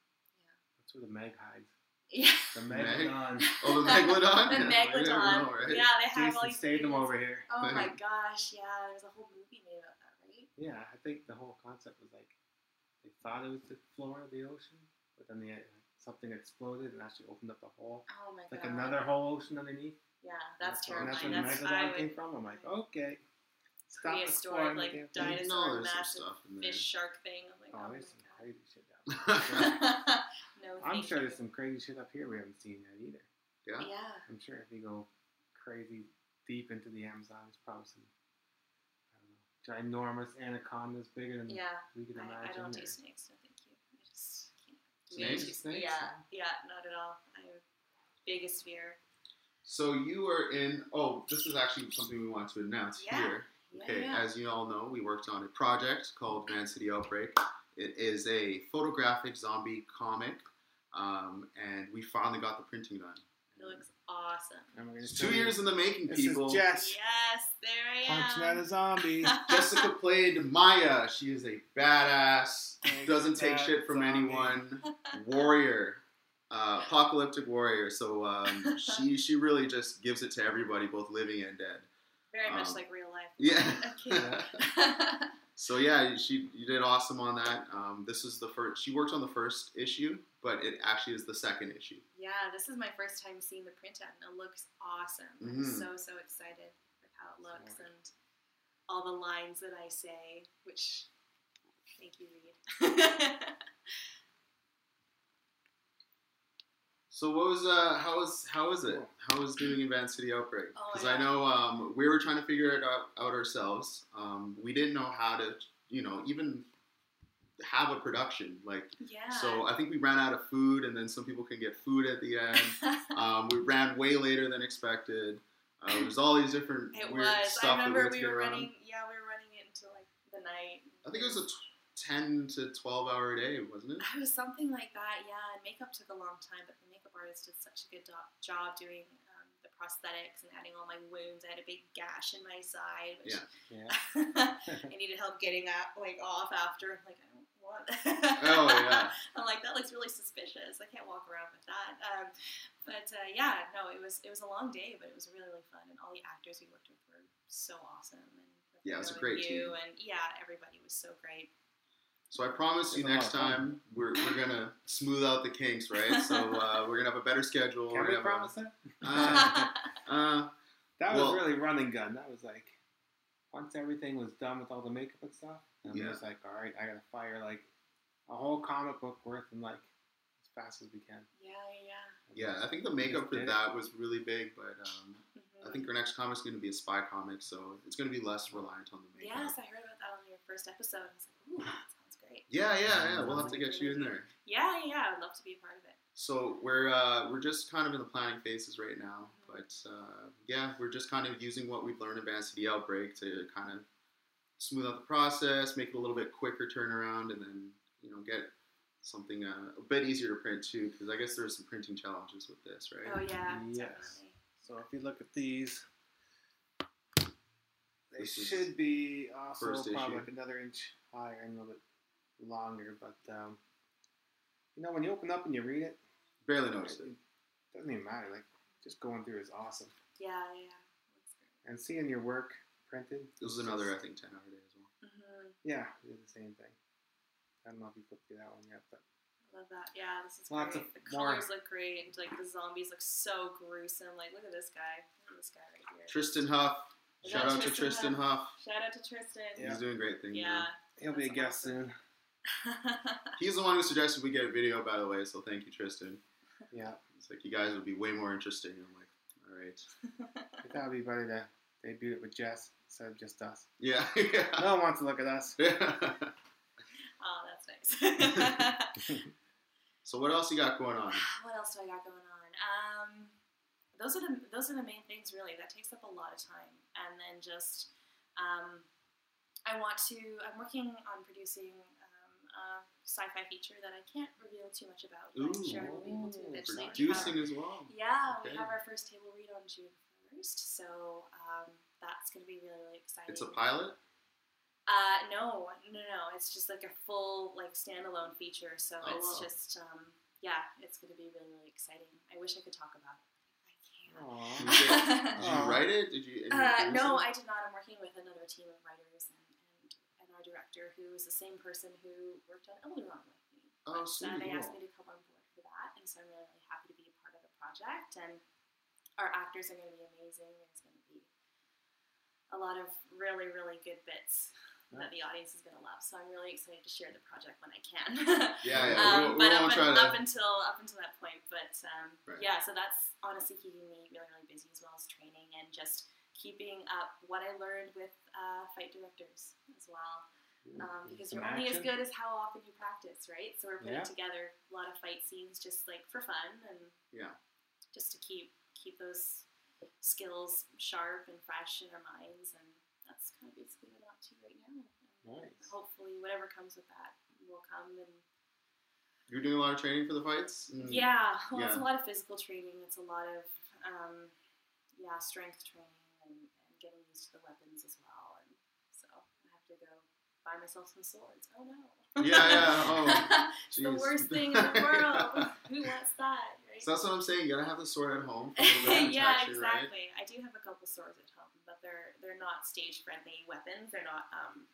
Speaker 3: That's where the Meg hides.
Speaker 4: yeah.
Speaker 3: The
Speaker 2: Meg?
Speaker 3: Megalodon.
Speaker 2: oh the megalodon
Speaker 4: The
Speaker 2: Yeah,
Speaker 4: megalodon.
Speaker 2: know, right?
Speaker 4: Yeah, they have all
Speaker 3: Jason
Speaker 4: these
Speaker 3: Statham
Speaker 4: videos.
Speaker 3: over here.
Speaker 4: Oh my gosh, yeah, there's a whole movie made about that, right?
Speaker 3: Yeah, I think the whole concept was like they thought it was the floor of the ocean, but then they something exploded and actually opened up a hole.
Speaker 4: Oh my
Speaker 3: It's like
Speaker 4: god.
Speaker 3: another whole ocean underneath.
Speaker 4: Yeah, that's
Speaker 3: And
Speaker 4: terrifying.
Speaker 3: that's where
Speaker 4: That's,
Speaker 3: the
Speaker 4: I
Speaker 3: Megalodon came
Speaker 4: would
Speaker 3: from. I'm like, okay, stop
Speaker 4: prehistoric
Speaker 3: exploring
Speaker 4: like
Speaker 3: damn thing.
Speaker 2: You know
Speaker 4: dinosaur massive
Speaker 2: stuff in there
Speaker 4: fish shark thing. I'm like,
Speaker 3: Oh,
Speaker 4: oh, my
Speaker 3: there's some
Speaker 4: god.
Speaker 3: crazy shit down there.
Speaker 4: no,
Speaker 3: I'm sure
Speaker 4: you.
Speaker 3: there's some crazy shit up here we haven't seen yet either.
Speaker 2: yeah
Speaker 4: Yeah.
Speaker 3: I'm sure if you go crazy deep into the Amazon, there's probably some I don't know, ginormous anacondas bigger than
Speaker 4: Yeah.
Speaker 3: we can
Speaker 4: I,
Speaker 3: imagine.
Speaker 4: I don't do snakes, no thank you. I just can't.
Speaker 2: Snakes?
Speaker 4: Yeah,
Speaker 3: Snakes?
Speaker 4: Yeah, yeah, not at all. I have biggest fear.
Speaker 2: so you were in oh this is actually something we want to announce
Speaker 4: Yeah.
Speaker 2: here
Speaker 4: Yeah,
Speaker 2: Okay,
Speaker 4: yeah.
Speaker 2: as you all know, we worked on a project called Van City Outbreak. It is a photographic zombie comic, um, and we finally got the printing done.
Speaker 4: It looks awesome.
Speaker 3: And we're gonna
Speaker 2: It's two years in the making,
Speaker 3: This
Speaker 2: people.
Speaker 3: is Jess
Speaker 4: Yes, there I am.
Speaker 3: punching at a zombie.
Speaker 2: Jessica played Maya. She is a badass, doesn't take shit from
Speaker 3: zombie.
Speaker 2: anyone, warrior, uh, apocalyptic warrior. So um, she she really just gives it to everybody, both living and dead.
Speaker 4: Very much
Speaker 2: Um,
Speaker 4: like real life.
Speaker 2: Yeah.
Speaker 4: Okay.
Speaker 2: So yeah, she you did awesome on that. Um, this is the first. She worked on the first issue, but it actually is the second issue.
Speaker 4: yeah, this is my first time seeing the print out, and it looks awesome.
Speaker 2: Mhm.
Speaker 4: I'm so so excited with how it looks
Speaker 3: Smart.
Speaker 4: and all the lines that I say, which thank you, Reed.
Speaker 2: So what was uh how was how was it? How was doing Van City Outbreak?
Speaker 4: Oh,
Speaker 2: Because
Speaker 4: yeah.
Speaker 2: I know um, we were trying to figure it out, out ourselves. Um, we didn't know how to, you know, even have a production. Like,
Speaker 4: Yeah.
Speaker 2: so I think we ran out of food, and then some people can get food at the end. Um, we ran way later than expected. Uh, there's all these different
Speaker 4: it
Speaker 2: weird
Speaker 4: was.
Speaker 2: stuff
Speaker 4: I remember we
Speaker 2: get
Speaker 4: were
Speaker 2: around.
Speaker 4: running. Yeah, we were running it into like the night.
Speaker 2: I think it was a ten to twelve hour a day, wasn't it?
Speaker 4: It was something like that, yeah. And makeup took a long time, but the makeup artist did such a good do- job doing um, the prosthetics and adding all my wounds. I had a big gash in my side, which
Speaker 2: Yeah.
Speaker 3: Yeah.
Speaker 4: I needed help getting that like off after. I'm like, I don't want.
Speaker 2: Oh, yeah.
Speaker 4: I'm like, that looks really suspicious. I can't walk around with that. Um, but uh, yeah, no, it was it was a long day, but it was really really fun, and all the actors we worked with were so awesome. And
Speaker 2: Yeah, it was a great
Speaker 4: you,
Speaker 2: team.
Speaker 4: And yeah, everybody was so great.
Speaker 2: So I promise you
Speaker 3: It's a
Speaker 2: next time we're, we're gonna smooth out the kinks, right? So uh, we're gonna have a better schedule.
Speaker 3: Can
Speaker 2: we're
Speaker 3: we
Speaker 2: gonna
Speaker 3: promise that?
Speaker 2: uh, uh,
Speaker 3: That was
Speaker 2: Well-
Speaker 3: really run and gun. That was like once everything was done with all the makeup and stuff. I'm
Speaker 2: Yeah.
Speaker 3: just like, all right, I gotta fire like a whole comic book worth in like as fast as we can.
Speaker 4: yeah, yeah.
Speaker 2: yeah, Yeah, I think the makeup for
Speaker 3: did it.
Speaker 2: that was really big, but um,
Speaker 4: Mhm.
Speaker 2: I think our next comic's gonna be a spy comic, so it's gonna be less reliant on the makeup.
Speaker 4: Yes, I heard about that on your first episode. I was like, ooh, that sounds great.
Speaker 2: Yeah, yeah, yeah. We'll have to get you in there.
Speaker 4: Yeah, yeah, I would love to be a part of it.
Speaker 2: So we're uh, we're just kind of in the planning phases right now,
Speaker 4: Mm-hmm.
Speaker 2: but uh, yeah, we're just kind of using what we've learned in Van City Outbreak to kind of smooth out the process, make it a little bit quicker turnaround, and then you know get something uh, a bit easier to print too, because I guess there's some printing challenges with this, right?
Speaker 4: Oh yeah,
Speaker 3: Yes.
Speaker 4: definitely.
Speaker 3: So if you look at these, they
Speaker 2: This
Speaker 3: should be also probably
Speaker 2: issue.
Speaker 3: like another inch higher and a little bit longer. But um, you know, when you open up and you read it,
Speaker 2: Barely noticed it.
Speaker 3: doesn't even matter. Like just going through is awesome,
Speaker 4: Yeah, yeah. That's great.
Speaker 3: and seeing your work printed.
Speaker 2: This was another, I think, ten hour day as well.
Speaker 4: hmm
Speaker 3: Yeah, we did the same thing. I don't know if you flipped through that one yet, but
Speaker 4: Love that. Yeah, this is
Speaker 3: Lots
Speaker 4: great.
Speaker 3: of
Speaker 4: the
Speaker 3: more-
Speaker 4: colors look great, and like the zombies look so gruesome. Like, look at this guy. Look at this guy right here.
Speaker 2: Tristan Huff,
Speaker 4: Is
Speaker 2: shout
Speaker 4: that
Speaker 2: out to
Speaker 4: Tristan
Speaker 2: Tristan Huff.
Speaker 4: Shout out to Tristan.
Speaker 3: Yeah.
Speaker 2: He's doing great things.
Speaker 4: Yeah.
Speaker 2: man.
Speaker 3: he'll be a
Speaker 4: That's
Speaker 3: guest soon.
Speaker 2: He's the one who suggested we get a video, by the way. So thank you, Tristan.
Speaker 3: Yeah,
Speaker 2: It's like you guys would be way more interesting. I'm like, all right.
Speaker 3: I thought it'd be better to debut it with Jess instead of just us.
Speaker 2: Yeah, yeah.
Speaker 3: No one wants to look at us.
Speaker 4: oh, that's nice.
Speaker 2: so what else you got going on?
Speaker 4: what else do I got going on? Um, those are the those are the main things really. That takes up a lot of time, and then just um, I want to. I'm working on producing a sci-fi feature that I can't reveal too much about. but I'm
Speaker 2: Ooh.
Speaker 4: sure we'll be able to
Speaker 3: Ooh,
Speaker 4: eventually.
Speaker 2: Producing
Speaker 4: Um,
Speaker 2: as well.
Speaker 4: yeah, we have our first table read on June first, so um, that's going to be really really exciting.
Speaker 2: It's a pilot.
Speaker 4: Uh, no, no, no. It's just like a full like standalone feature. So
Speaker 2: Oh,
Speaker 4: it's
Speaker 2: wow.
Speaker 4: just um, yeah, it's going to be really really exciting. I wish I could talk about it. I can't.
Speaker 2: Did you, did you
Speaker 3: Aw.
Speaker 2: write it? Did you? and you
Speaker 4: Uh, no,
Speaker 2: it?
Speaker 4: I did not. I'm working with another team of writers and, and, and our director, who is the same person who worked on Elderon with me.
Speaker 2: Oh,
Speaker 4: uh, they asked me to come on board for that, and so I'm really, really happy to be a part of the project. And our actors are going to be amazing. There's going to be a lot of really, really good bits that the audience is going to love. So I'm really excited to share the project when I can.
Speaker 2: Yeah, yeah.
Speaker 4: Um,
Speaker 2: we, we
Speaker 4: but
Speaker 2: won't
Speaker 4: up,
Speaker 2: to.
Speaker 4: up until up until that point, but um,
Speaker 2: Right.
Speaker 4: yeah, so that's honestly keeping me really really busy as well as training and just keeping up what I learned with uh, fight directors as well. Um, because
Speaker 3: Some
Speaker 4: you're only as good as how often you practice, right? So we're putting
Speaker 3: Yeah.
Speaker 4: together a lot of fight scenes just like for fun and
Speaker 2: Yeah.
Speaker 4: just to keep keep those skills sharp and fresh in our minds, and that's kind of basically what I'm up to right now. And
Speaker 3: Nice.
Speaker 4: Hopefully, whatever comes with that will come and
Speaker 2: You're doing a lot of training for the fights. Mm.
Speaker 4: Yeah, well, it's a lot of physical training. It's a lot of, um, yeah, strength training and, and getting used to the weapons as well. And so I have to go buy myself some swords. Oh no.
Speaker 2: Yeah, yeah, oh,
Speaker 4: the worst thing in the world. Who wants that, right?
Speaker 2: So that's what I'm saying. You gotta have the sword at home. For a little
Speaker 4: yeah,
Speaker 2: protection, right?
Speaker 4: exactly. I do have a couple swords at home, but they're they're not stage friendly weapons. They're not um,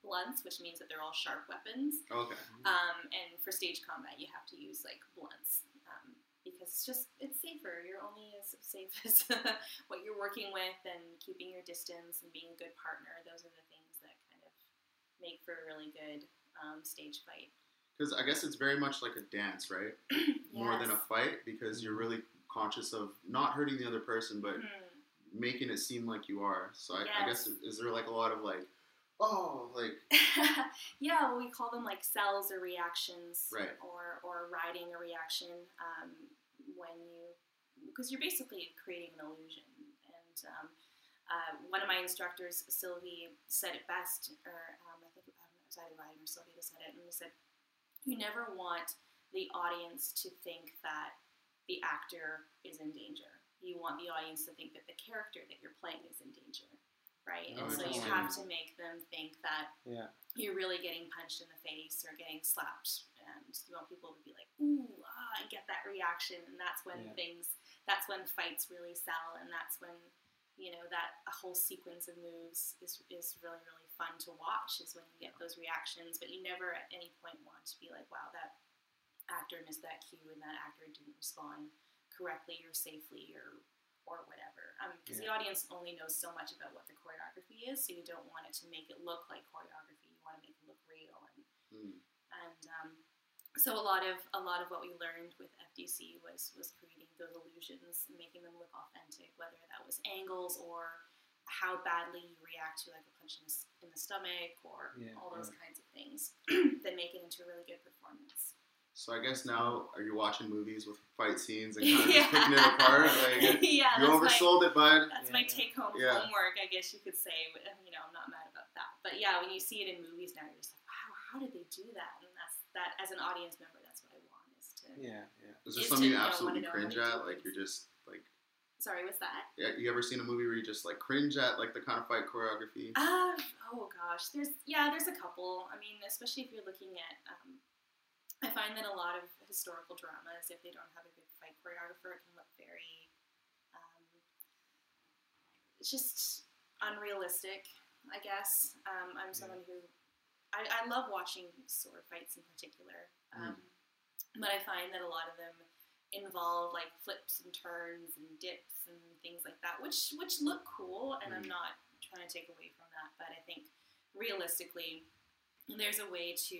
Speaker 4: blunts, which means that they're all sharp weapons.
Speaker 2: Okay.
Speaker 4: Um, and for stage combat, you have to use like blunts um, because it's just it's safer. You're only as safe as what you're working with, and keeping your distance and being a good partner. Those are the things that kind of make for a really good um, stage fight.
Speaker 2: Because I guess it's very much like a dance, right? More than a fight, because you're really conscious of not hurting the other person, but
Speaker 4: Mhm.
Speaker 2: making it seem like you are. So I, I guess is there like a lot of like, Oh, like
Speaker 4: yeah, well, we call them like sells or reactions,
Speaker 2: Right.
Speaker 4: Or or riding a reaction um, when you because you're basically creating an illusion. And um, uh, one of my instructors, Sylvie, said it best, or was either Ryan or Sylvie that said it, and said, "You never want the audience to think that the actor is in danger. You want the audience to think that the character that you're playing is in danger." Right, and
Speaker 3: Oh,
Speaker 4: so you have to make them think that
Speaker 3: Yeah.
Speaker 4: you're really getting punched in the face or getting slapped and you want people to be like ooh ah and get that reaction and that's when
Speaker 3: Yeah.
Speaker 4: things that's when fights really sell and that's when you know that a whole sequence of moves is, is really really fun to watch is when you get those reactions but you never at any point want to be like wow that actor missed that cue and that actor didn't respond correctly or safely or or whatever because the
Speaker 3: Yeah.
Speaker 4: audience only knows so much about what the choreography is so you don't want it to make it look like choreography you want to make it look real and
Speaker 2: hmm.
Speaker 4: and um, so a lot of a lot of what we learned with FDC was was creating those illusions, and making them look authentic, whether that was angles or how badly you react to like a punch in the, in the stomach or
Speaker 3: Yeah,
Speaker 4: all those kinds of things that make it into a really good performance.
Speaker 2: So I guess now are you watching movies with fight scenes and kind of
Speaker 4: Yeah.
Speaker 2: just picking it apart? Like
Speaker 4: yeah,
Speaker 2: you
Speaker 4: that's my,
Speaker 2: oversold it, bud.
Speaker 4: that's
Speaker 3: Yeah,
Speaker 4: my take home
Speaker 2: Yeah.
Speaker 4: homework, I guess you could say. You know, I'm not mad about that. But yeah, when you see it in movies now, you're just like, wow, how did they do that? And that's that as an audience member, that's what I want is to.
Speaker 3: Yeah. Yeah.
Speaker 2: Is there
Speaker 4: Is
Speaker 2: something
Speaker 4: to
Speaker 2: you absolutely
Speaker 4: know
Speaker 2: cringe at? Like you're just like
Speaker 4: Sorry, what's that?
Speaker 2: yeah, you ever seen a movie where you just like cringe at like the kind of fight choreography?
Speaker 4: Uh, oh gosh, there's yeah, there's a couple. I mean, especially if you're looking at, um, I find that a lot of historical dramas, if they don't have a good fight choreographer, it can look very, um, it's just unrealistic. I guess um, I'm someone who I, I love watching sword fights in particular, um, but I find that a lot of them involve like flips and turns and dips and things like that, which which look cool, and I'm
Speaker 2: Mm.
Speaker 4: not trying to take away from that. But I think realistically, there's a way to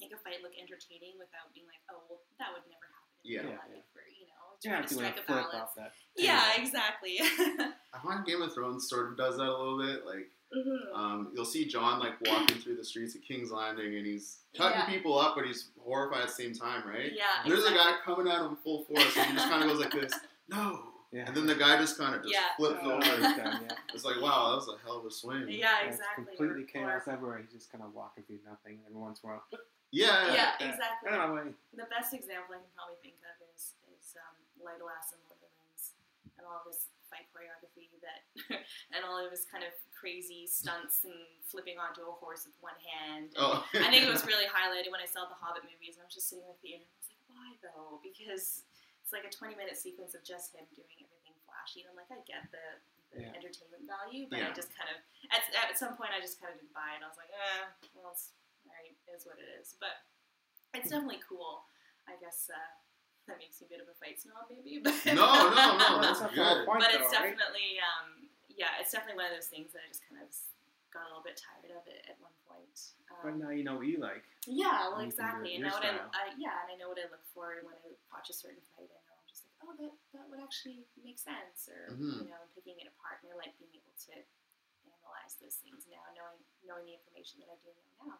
Speaker 4: make a fight look entertaining without being like, oh, well, that would never happen in
Speaker 2: Yeah.
Speaker 4: real
Speaker 3: Yeah,
Speaker 4: life, or you know,
Speaker 3: Yeah.
Speaker 4: to strike
Speaker 3: a
Speaker 4: a balance.
Speaker 3: off that.
Speaker 4: Yeah, exactly.
Speaker 2: I find Game of Thrones sort of does that a little bit. Like
Speaker 4: Mhm.
Speaker 2: um, you'll see Jon like walking through the streets of King's Landing and he's cutting
Speaker 4: Yeah.
Speaker 2: people up, but he's horrified at the same time, right?
Speaker 4: Yeah,
Speaker 2: There's
Speaker 4: exactly.
Speaker 2: a guy coming at him full force, and he just kind of goes like this, no.
Speaker 3: Yeah.
Speaker 2: And then the guy just kind of just
Speaker 4: Yeah.
Speaker 2: flips
Speaker 3: Oh,
Speaker 2: over.
Speaker 3: it's done, yeah.
Speaker 2: It's like, wow, that was a hell of a swing.
Speaker 4: Yeah,
Speaker 3: It's
Speaker 4: exactly.
Speaker 3: completely
Speaker 4: Or- or-
Speaker 3: chaos everywhere. He's just kind of walking through nothing. Every once in a while.
Speaker 2: Yeah.
Speaker 4: Yeah,
Speaker 3: Yeah.
Speaker 4: exactly.
Speaker 3: Out of my way.
Speaker 4: The best example I can probably think of is is um, Legolas and Lord of the Rings, and all of his fight choreography that, and all of his kind of crazy stunts and flipping onto a horse with one hand.
Speaker 2: Oh.
Speaker 4: I think it was really highlighted when I saw the Hobbit movies. and I was just sitting in the theater. and I was like, why though? Because it's like a 20 minute sequence of just him doing everything flashy, and I'm like, I get the. The
Speaker 3: Yeah.
Speaker 4: entertainment value, but
Speaker 2: Yeah.
Speaker 4: I just kind of at, at some point I just kind of didn't buy it. I was like, eh, well, it's all right, it is what it is. But it's definitely cool. I guess uh, that makes me a bit of a fight snob, maybe. But
Speaker 2: No, no, no, that's
Speaker 3: a
Speaker 2: good.
Speaker 3: point,
Speaker 4: but
Speaker 3: though,
Speaker 4: it's
Speaker 3: right?
Speaker 4: definitely, um, yeah, it's definitely one of those things that I just kind of got a little bit tired of it at one point.
Speaker 3: But
Speaker 4: Um,
Speaker 3: now you know what you like.
Speaker 4: yeah, well,
Speaker 3: you
Speaker 4: exactly.
Speaker 3: it
Speaker 4: And
Speaker 3: your
Speaker 4: know what I. I, yeah, and I know what I look for when I watch a certain fight. I know I'm just like, oh, that that would actually make sense, or
Speaker 2: Mhm.
Speaker 4: you know, picking it apart. And I like being able to analyze those things now, knowing knowing the information that I do know now,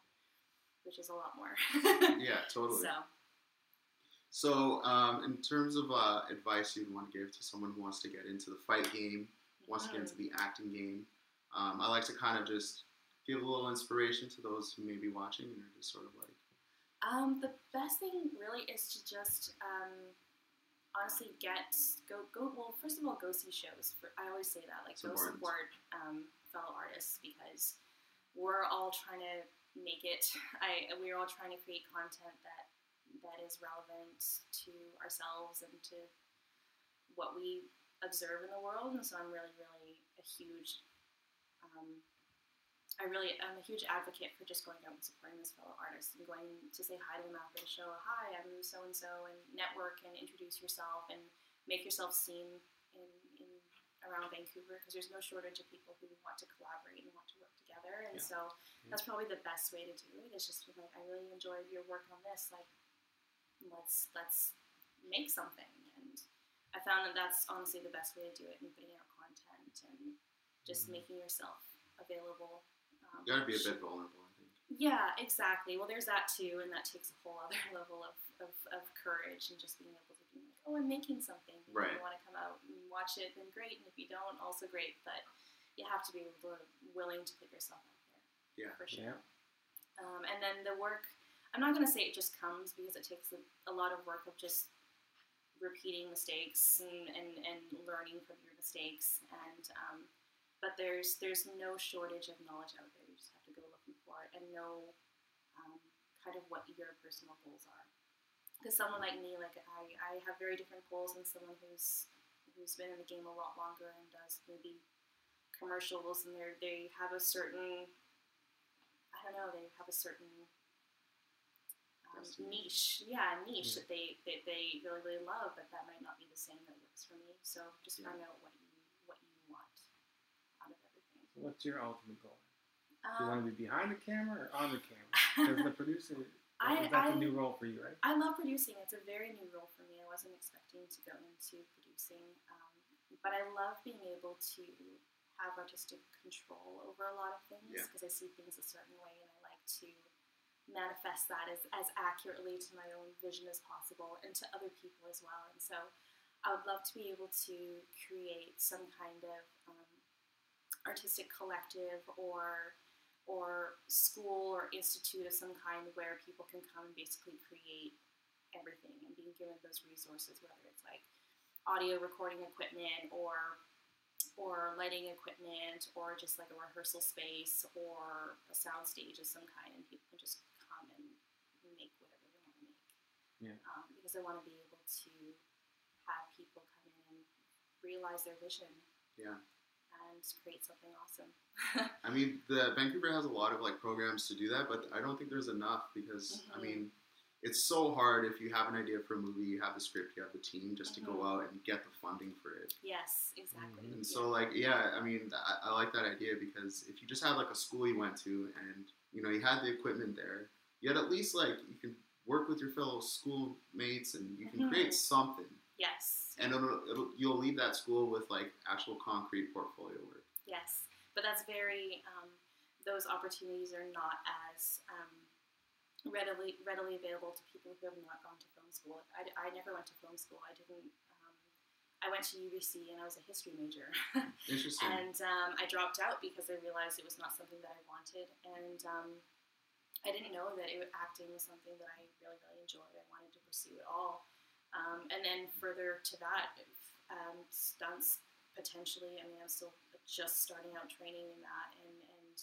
Speaker 4: which is a lot more.
Speaker 2: Yeah, totally.
Speaker 4: So.
Speaker 2: So, um, in terms of uh, advice you'd want to give to someone who wants to get into the fight game, wants to get into the acting game, um, I like to kind of just give a little inspiration to those who may be watching and are just sort of like,
Speaker 4: Um, the best thing really is to just um, honestly get go go. Well, first of all, go see shows. I always say that, like
Speaker 2: It's
Speaker 4: go support um, fellow artists because we're all trying to make it. I we're all trying to create content that that is relevant to ourselves and to what we observe in the world. And so I'm really, really a huge um, I really am a huge advocate for just going out and supporting this fellow artist and going to say hi to them after the show. Hi, I'm so and so, and network and introduce yourself and make yourself seen in, in around Vancouver because there's no shortage of people who want to collaborate and want to work together. And
Speaker 3: Yeah.
Speaker 4: so that's probably the best way to do it. it. Is just like, I really enjoyed your work on this. Like, let's let's make something. And I found that that's honestly the best way to do it in putting out content and just
Speaker 3: Mhm.
Speaker 4: making yourself available Um,
Speaker 2: You gotta be a bit vulnerable. I think.
Speaker 4: yeah, exactly. Well, there's that too, and that takes a whole other level of, of, of courage and just being able to be like, oh, I'm making something. If
Speaker 2: Right.
Speaker 4: you want to come out and watch it, then great. And if you don't, also great. But you have to be willing to put yourself out there.
Speaker 2: Yeah.
Speaker 4: For sure.
Speaker 3: Yeah.
Speaker 4: Um, and then the work, I'm not going to say it just comes because it takes a, a lot of work of just repeating mistakes and, and, and learning from your mistakes. And um, but there's there's no shortage of knowledge out there. You just have to go looking for it and know um, kind of what your personal goals are. Because someone like me, like I, I have very different goals than someone who's who's been in the game a lot longer and does maybe commercials and they they have a certain I don't know they have a certain um, niche yeah niche
Speaker 3: Yeah.
Speaker 4: that they that they really really love but that might not be the same that works for me so just
Speaker 2: Yeah.
Speaker 4: find out what you what you want out of everything
Speaker 3: So what's your ultimate goal? Do you want
Speaker 4: um,
Speaker 3: to be behind the camera or on the camera? Because the producer,
Speaker 4: I-
Speaker 3: that's
Speaker 4: I-
Speaker 3: a new role for you, right?
Speaker 4: I love producing. It's a very new role for me. I wasn't expecting to go into producing, um, but I love being able to have artistic control over a lot of things
Speaker 2: Yeah.
Speaker 4: because I see things a certain way and I like to manifest that as, as accurately to my own vision as possible and to other people as well. And so I would love to be able to create some kind of um, artistic collective or or school or institute of some kind where people can come and basically create everything and being given those resources, whether it's like audio recording equipment or or lighting equipment or just like a rehearsal space or a sound stage of some kind and people can just come and make whatever they want to make.
Speaker 3: Yeah.
Speaker 4: Um, because I want to be able to have people come in and realize their vision
Speaker 2: Yeah.
Speaker 4: and create something awesome.
Speaker 2: I mean, the Vancouver has a lot of like programs to do that, but I don't think there's enough because I
Speaker 4: Mhm.
Speaker 2: mean, it's so hard if you have an idea for a movie, you have the script, you have the team, just to go
Speaker 4: Mhm.
Speaker 2: out and get the funding for it.
Speaker 4: yes, exactly.
Speaker 3: Mhm.
Speaker 2: And so, like, yeah, I mean, I, I like that idea because if you just had like a school you went to and you know you had the equipment there, you had at least like you can work with your fellow schoolmates and you can
Speaker 4: Mhm.
Speaker 2: create something,
Speaker 4: Yes,
Speaker 2: and it'll, it'll you'll leave that school with like actual concrete portfolio work.
Speaker 4: yes, but that's very. Um, those opportunities are not as um, readily readily available to people who have not gone to film school. I, I never went to film school. I didn't. Um, I went to UBC and I was a history major,
Speaker 2: Interesting.
Speaker 4: and um, I dropped out because I realized it was not something that I wanted, and um, I didn't know that it, acting was something that I really really enjoyed. I wanted to pursue it all, um, and then further to that, um, stunts potentially. I mean, I'm still just starting out training in that, and and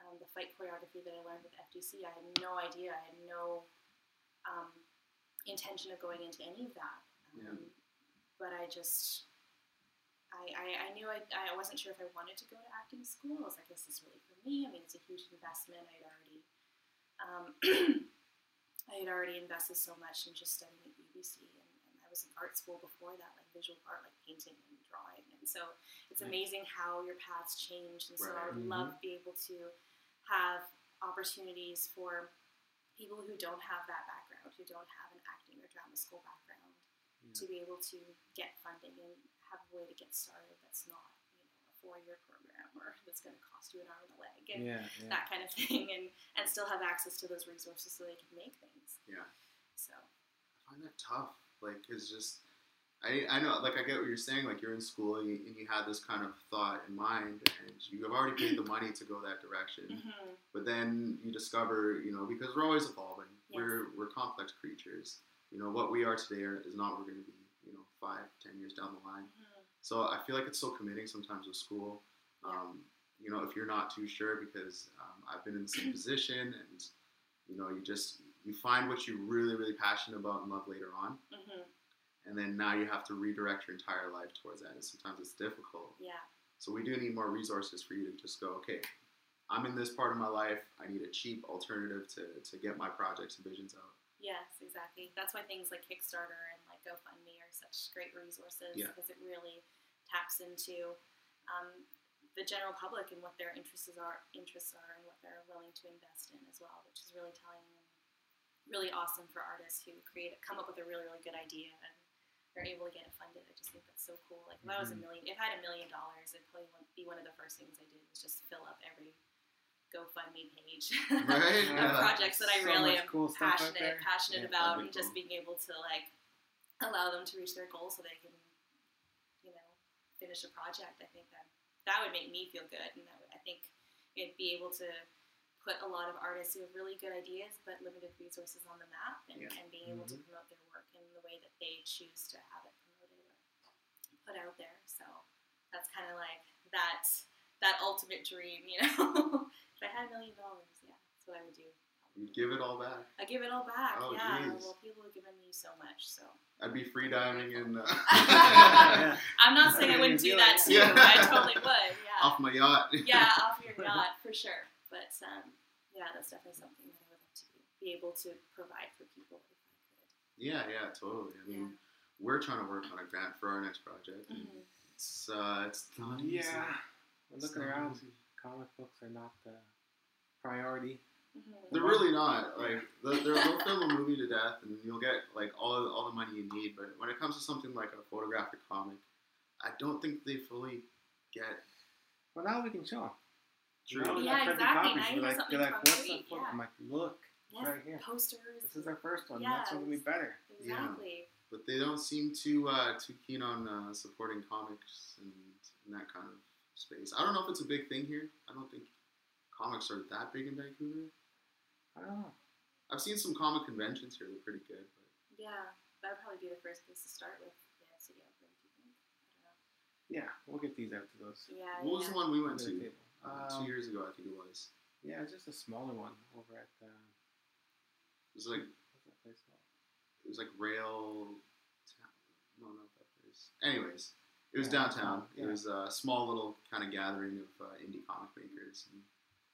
Speaker 4: um, the fight choreography that I learned with FDC, I had no idea. I had no um, intention of going into any of that. Um,
Speaker 2: Yeah.
Speaker 4: But I just, I, I, I knew I, I wasn't sure if I wanted to go to acting school. I was like, is this really for me? I mean, it's a huge investment. I had already, um, I had already invested so much in just studying at UBC, and, and I was in art school before that, like visual art, like painting and drawing. And so it's
Speaker 3: Right.
Speaker 4: amazing how your paths change. And so I
Speaker 2: Right.
Speaker 4: would love to be able to have opportunities for people who don't have that background, who don't have an acting or drama school background, to be able to get funding and have a way to get started that's not, you know, a four-year program or that's going to cost you an arm and a leg and
Speaker 3: Yeah, yeah.
Speaker 4: that kind of thing, and and still have access to those resources so they can make things.
Speaker 2: Yeah.
Speaker 4: So
Speaker 2: I find that tough. Like, it's just, I, I know, like, I get what you're saying. Like, you're in school and you, and you had this kind of thought in mind, and you have already paid the money to go that direction.
Speaker 4: mhm,
Speaker 2: But then you discover, you know, because we're always evolving.
Speaker 4: Yes.
Speaker 2: We're we're complex creatures. You know, what we are today is not what we're going to be. You know, five, ten years down the line.
Speaker 4: mhm.
Speaker 2: So I feel like it's so committing sometimes with school. Um, you know, if you're not too sure, because um, I've been in the same position, and you know, you just you find what you're really, really passionate about and love later on,
Speaker 4: Mhm.
Speaker 2: and then now you have to redirect your entire life towards that, and sometimes it's difficult.
Speaker 4: yeah,
Speaker 2: So we do need more resources for you to just go, okay, I'm in this part of my life. I need a cheap alternative to, to get my projects and visions out.
Speaker 4: yes, exactly. That's why things like Kickstarter and like GoFundMe are such great resources
Speaker 2: Yeah.
Speaker 4: because it really taps into um, the general public and what their interests are, interests are, and what they're willing to invest in as well, which is really telling and really awesome for artists who create come up with a really really good idea and they're able to get it funded. I just think that's so cool. Like if I was a
Speaker 3: Mhm.
Speaker 4: million, if I had a million dollars, it'd probably be one of the first things I did was just fill up every GoFundMe page
Speaker 2: Right,
Speaker 4: of
Speaker 2: yeah.
Speaker 4: projects that I
Speaker 3: So
Speaker 4: really am
Speaker 3: cool
Speaker 4: passionate passionate
Speaker 3: Yeah,
Speaker 4: about, and just
Speaker 2: cool.
Speaker 4: being able to like allow them to reach their goals so they can, you know, finish a project. I think that that would make me feel good, and that would, I think it'd be able to put a lot of artists who have really good ideas but limited resources on the map, and,
Speaker 3: Yeah.
Speaker 4: and being able to
Speaker 2: Mm-hmm.
Speaker 4: promote their work in the way that they choose to have it promoted or put out there. So that's kind of like that that ultimate dream, you know. if I had a million dollars, yeah, that's what I would do.
Speaker 2: You give it all back.
Speaker 4: I give it all back.
Speaker 2: Oh,
Speaker 4: yeah.
Speaker 2: geez.
Speaker 4: Well, people have given me so much, so
Speaker 2: I'd be free diving in uh,
Speaker 3: Yeah.
Speaker 4: I'm not saying I
Speaker 3: Okay,
Speaker 4: wouldn't do
Speaker 3: you
Speaker 4: that
Speaker 3: like-
Speaker 4: too.
Speaker 2: Yeah.
Speaker 4: I totally would. Yeah.
Speaker 2: off my yacht.
Speaker 4: yeah, off your yacht for sure. But um, yeah, that's definitely something that I would like to be, be able to provide for people if I could.
Speaker 2: Yeah, yeah, totally. I mean, we're trying to work on a grant for our next project. and
Speaker 4: Mhm.
Speaker 2: It's uh, it's not easy.
Speaker 3: Yeah. We're looking around.
Speaker 2: easy.
Speaker 3: Comic books are not the priority.
Speaker 2: They're really not. Like they'll, they'll they'll film a movie to death, and you'll get like all all the money you need. But when it comes to something like a photographic comic, I don't think they fully get.
Speaker 3: Well, now we can show them.
Speaker 2: True.
Speaker 4: Yeah, exactly. Now you have
Speaker 3: They're like,
Speaker 4: something
Speaker 3: they're like, what's
Speaker 4: concrete,
Speaker 3: that for?
Speaker 4: yeah.
Speaker 3: I'm like, look,
Speaker 4: Yes,
Speaker 3: right here.
Speaker 4: posters.
Speaker 3: This is our first one.
Speaker 4: Yeah,
Speaker 3: Next one will be better.
Speaker 4: exactly.
Speaker 2: But they don't seem too uh, too keen on uh, supporting comics and, and that kind of space. I don't know if it's a big thing here. I don't think comics are that big in Vancouver.
Speaker 3: I don't know.
Speaker 2: I've seen some comic conventions here. They're pretty good. But
Speaker 4: Yeah, that would probably be the first place to start with. Yeah, city outbreak. Do you think? I
Speaker 3: Yeah, we'll get these out to those.
Speaker 4: don't. Yeah.
Speaker 2: what was
Speaker 4: yeah.
Speaker 2: the one we went to
Speaker 3: table.
Speaker 2: uh, two
Speaker 3: Um,
Speaker 2: years ago? I think it was.
Speaker 3: Yeah, it's just a smaller one over at uh,
Speaker 2: It was like
Speaker 3: what's that place called?
Speaker 2: it was like rail. Town. No, not that place. Anyways, it was
Speaker 3: Yeah,
Speaker 2: downtown.
Speaker 3: yeah.
Speaker 2: It was a small little kind of gathering of uh, indie comic makers. And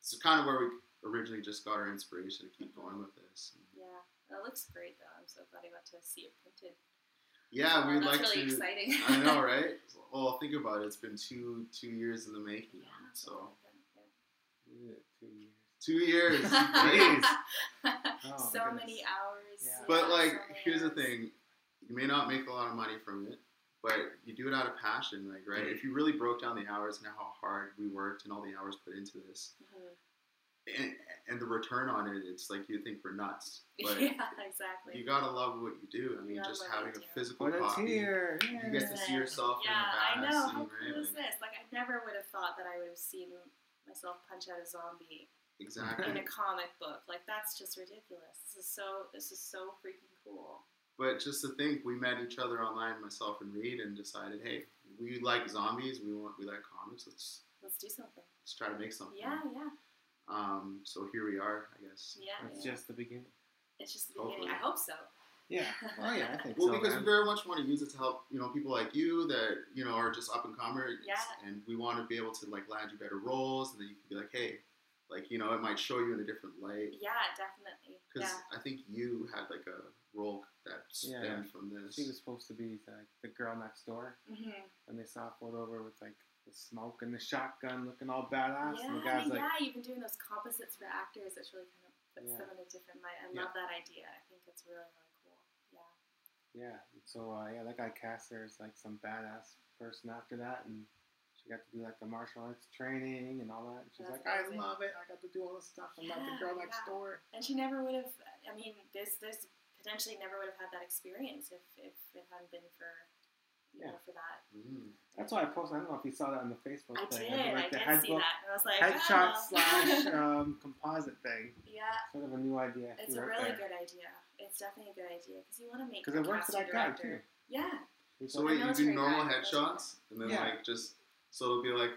Speaker 2: it's kind of where we originally just got our inspiration to keep going with this.
Speaker 4: Yeah, that looks great though. I'm so glad I got to see it printed.
Speaker 2: yeah, we'd like to.
Speaker 4: that's
Speaker 2: like
Speaker 4: really
Speaker 2: to.
Speaker 4: exciting.
Speaker 2: I know, right? Well, think about it. It's been two two years in the making.
Speaker 4: Yeah.
Speaker 2: So
Speaker 3: Yeah, two years.
Speaker 2: two years.
Speaker 3: Jeez.
Speaker 4: so
Speaker 3: Oh, my
Speaker 4: many hours.
Speaker 3: Yeah.
Speaker 2: But like,
Speaker 4: so many
Speaker 2: here's the thing: you may not make a lot of money from it, but you do it out of passion. Like, right? If you really broke down the hours and how hard we worked and all the hours put into this,
Speaker 4: Mhm.
Speaker 2: And, and the return on it, it's like you think we're nuts. But
Speaker 4: yeah, exactly.
Speaker 2: you gotta love what you do. I mean, just having a physical
Speaker 3: But it's
Speaker 2: copy.
Speaker 3: here.
Speaker 2: You get to see yourself
Speaker 4: Yeah,
Speaker 2: in a
Speaker 4: I
Speaker 2: badass
Speaker 4: know.
Speaker 2: scene,
Speaker 4: How
Speaker 2: right?
Speaker 4: cool is this? Like, I never would have thought that I would have seen myself punch out a zombie
Speaker 2: exactly.
Speaker 4: in a comic book. Like, that's just ridiculous. This is so. This is so freaking cool.
Speaker 2: But just to think, we met each other online, myself and Reed, and decided, hey, we like zombies. We want, we like comics. Let's
Speaker 4: Let's do something.
Speaker 2: let's try to make something.
Speaker 4: Yeah, yeah,
Speaker 2: Um. So here we are, I guess.
Speaker 4: yeah.
Speaker 3: It's
Speaker 4: yeah.
Speaker 3: just the beginning.
Speaker 4: It's just the beginning.
Speaker 2: Hopefully.
Speaker 4: I hope so.
Speaker 3: Yeah. Oh yeah, I think
Speaker 2: Well,
Speaker 3: so.
Speaker 2: because
Speaker 3: man.
Speaker 2: we very much want to use it to help, you know, people like you that you know are just up and comers,
Speaker 4: Yeah.
Speaker 2: and we want to be able to like land you better roles, and then you can be like, hey, like you know, it might show you in a different light.
Speaker 4: Yeah, definitely.
Speaker 2: Because
Speaker 4: Yeah.
Speaker 2: I think you had like a role that
Speaker 3: Yeah.
Speaker 2: stemmed from this.
Speaker 3: She was supposed to be like the girl next door,
Speaker 4: hmm
Speaker 3: and they saw a photo of her with like the smoke and the shotgun, looking all badass,
Speaker 4: Yeah,
Speaker 3: and the guy's like,
Speaker 4: yeah, you've been doing those composites for actors. It's really kind of puts
Speaker 3: Yeah.
Speaker 4: them in a different light. I
Speaker 2: Yeah.
Speaker 4: love that idea. I think it's really, really cool. Yeah.
Speaker 3: yeah. So uh, yeah, that guy cast her as like some badass person after that, and she got to do like the martial arts training and all that. And she's
Speaker 4: That's
Speaker 3: like, I love it. I got to do all this stuff. I'm not the girl next
Speaker 4: yeah.
Speaker 3: door.
Speaker 4: And she never would have. I mean, there's there's potentially never would have had that experience if if it hadn't been for
Speaker 3: Yeah.
Speaker 4: for that.
Speaker 2: Mm.
Speaker 3: That's why I posted. I don't know if you saw that on the Facebook
Speaker 4: I
Speaker 3: thing.
Speaker 4: did.
Speaker 3: like
Speaker 4: I
Speaker 3: the
Speaker 4: did see that, and I was like,
Speaker 3: Headshot
Speaker 4: oh.
Speaker 3: slash um, composite thing.
Speaker 4: yeah,
Speaker 3: Sort of a new idea.
Speaker 4: it's a really good idea. It's definitely a good idea because you want to make
Speaker 3: Because it
Speaker 4: works
Speaker 3: worked for that
Speaker 4: casting
Speaker 3: guy too.
Speaker 4: Yeah.
Speaker 2: So
Speaker 3: like,
Speaker 2: wait, you do normal
Speaker 4: guy,
Speaker 2: headshots, and then
Speaker 3: Yeah.
Speaker 2: like just so it'll be like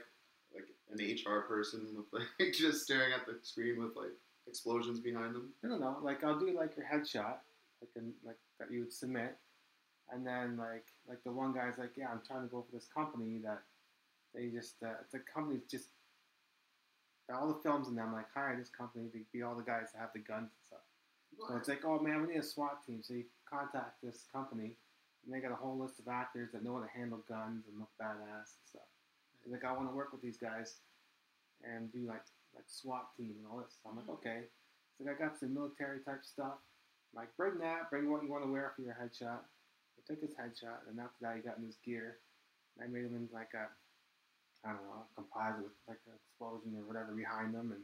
Speaker 2: like an HR person with like just staring at the screen with like explosions behind them.
Speaker 3: I don't know. Like I'll do like your headshot, like in, like that you would submit, and then like like the one guy's like, yeah, I'm trying to go for this company that they just uh, the company's just all the films in them like hire this company to be all the guys that have the guns and stuff. So it's like, oh man, we need a SWAT team. So you contact this company, and they got a whole list of actors that know how to handle guns and look badass and stuff. They're like, I want to work with these guys and do like like SWAT team and all this. So I'm like,
Speaker 4: Mhm.
Speaker 3: okay. So I got some military type stuff. I'm like, bring that, bring what you want to wear for your headshot. Took his headshot, and after that, he got in his gear. And I made him in like a, I don't know, a composite with like an explosion or whatever behind him, and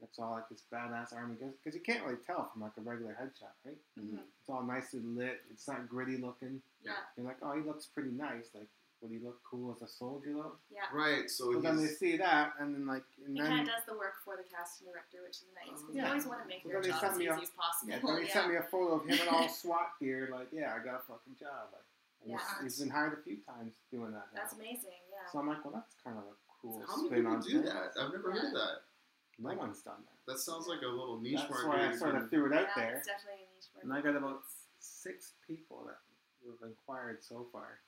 Speaker 3: It's all like this badass army because you can't really tell from like a regular headshot, right?
Speaker 2: Mhm.
Speaker 3: It's all nicely lit. It's not gritty looking.
Speaker 4: Yeah,
Speaker 3: You're like, oh, he looks pretty nice. Like, would he look cool as a soldier though?
Speaker 4: yeah.
Speaker 2: Right. So
Speaker 3: So then they see that, and then like, and
Speaker 4: He kind of does the work for the casting director, which is nice. 'cause oh,
Speaker 3: Yeah.
Speaker 4: You always want to make
Speaker 3: So
Speaker 4: your
Speaker 3: then they
Speaker 4: job as easy
Speaker 3: a-
Speaker 4: as possible.
Speaker 3: yeah, then he sent me a photo of him in all SWAT gear. Like, yeah, I got a fucking job. Like, and he's-
Speaker 4: Yeah.
Speaker 3: he's been hired a few times doing that. Now.
Speaker 4: That's amazing. Yeah.
Speaker 3: So I'm like, well, that's kind of a cool
Speaker 2: how many
Speaker 3: spin
Speaker 2: people
Speaker 3: on
Speaker 2: do
Speaker 3: things.
Speaker 2: that? I've never heard of that.
Speaker 3: No one's done that.
Speaker 2: That sounds like a little niche
Speaker 3: That's
Speaker 2: market.
Speaker 3: why I
Speaker 2: you
Speaker 3: sort of threw it out
Speaker 4: yeah,
Speaker 3: there.
Speaker 4: It's definitely a niche market.
Speaker 3: And I got about six people that have inquired so far.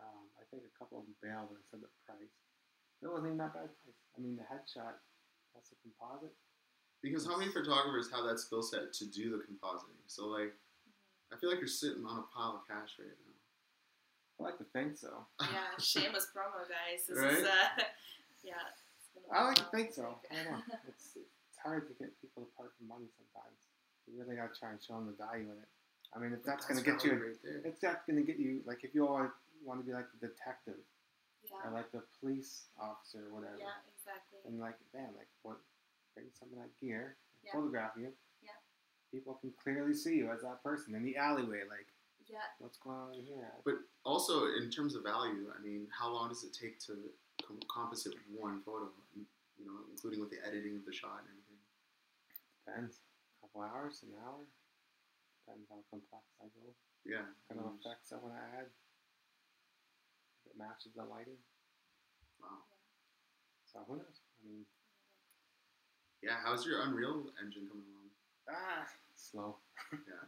Speaker 3: Um, I think a couple of them bailed and said the price. It wasn't even that bad price. I mean, the headshot plus a composite.
Speaker 2: Because how many photographers have that skill set to do the compositing? So like,
Speaker 4: Mm-hmm.
Speaker 2: I feel like you're sitting on a pile of cash right now.
Speaker 3: I like to think so.
Speaker 4: yeah, shameless promo, guys. This
Speaker 2: Right?
Speaker 4: is uh, yeah. it's been a
Speaker 3: I like to think so. I don't know. It's it's hard to get people to part for money sometimes. You really gotta try and show them the value in it. I mean, if that's, gonna get you,
Speaker 2: value right there.
Speaker 3: if that's gonna get you, like if you all want to be like the detective
Speaker 4: yeah.
Speaker 3: or like the police officer or whatever,
Speaker 4: Yeah, exactly.
Speaker 3: and like damn, like what, bring something like gear,
Speaker 4: Yeah.
Speaker 3: photograph you.
Speaker 4: Yeah.
Speaker 3: People can clearly see you as that person in the alleyway. Like,
Speaker 4: Yeah,
Speaker 3: what's going on here?
Speaker 2: But also in terms of value, I mean, how long does it take to com- composite one photo? You know, including with the editing of the shot and everything.
Speaker 3: Depends. A couple hours, an hour. Depends how complex I go.
Speaker 2: Yeah.
Speaker 3: Kind of effects I want to add. If it matches the lighting.
Speaker 2: Wow.
Speaker 3: So who knows? I mean,
Speaker 2: Yeah. How's your Unreal engine coming along?
Speaker 3: ah, slow.
Speaker 2: Yeah.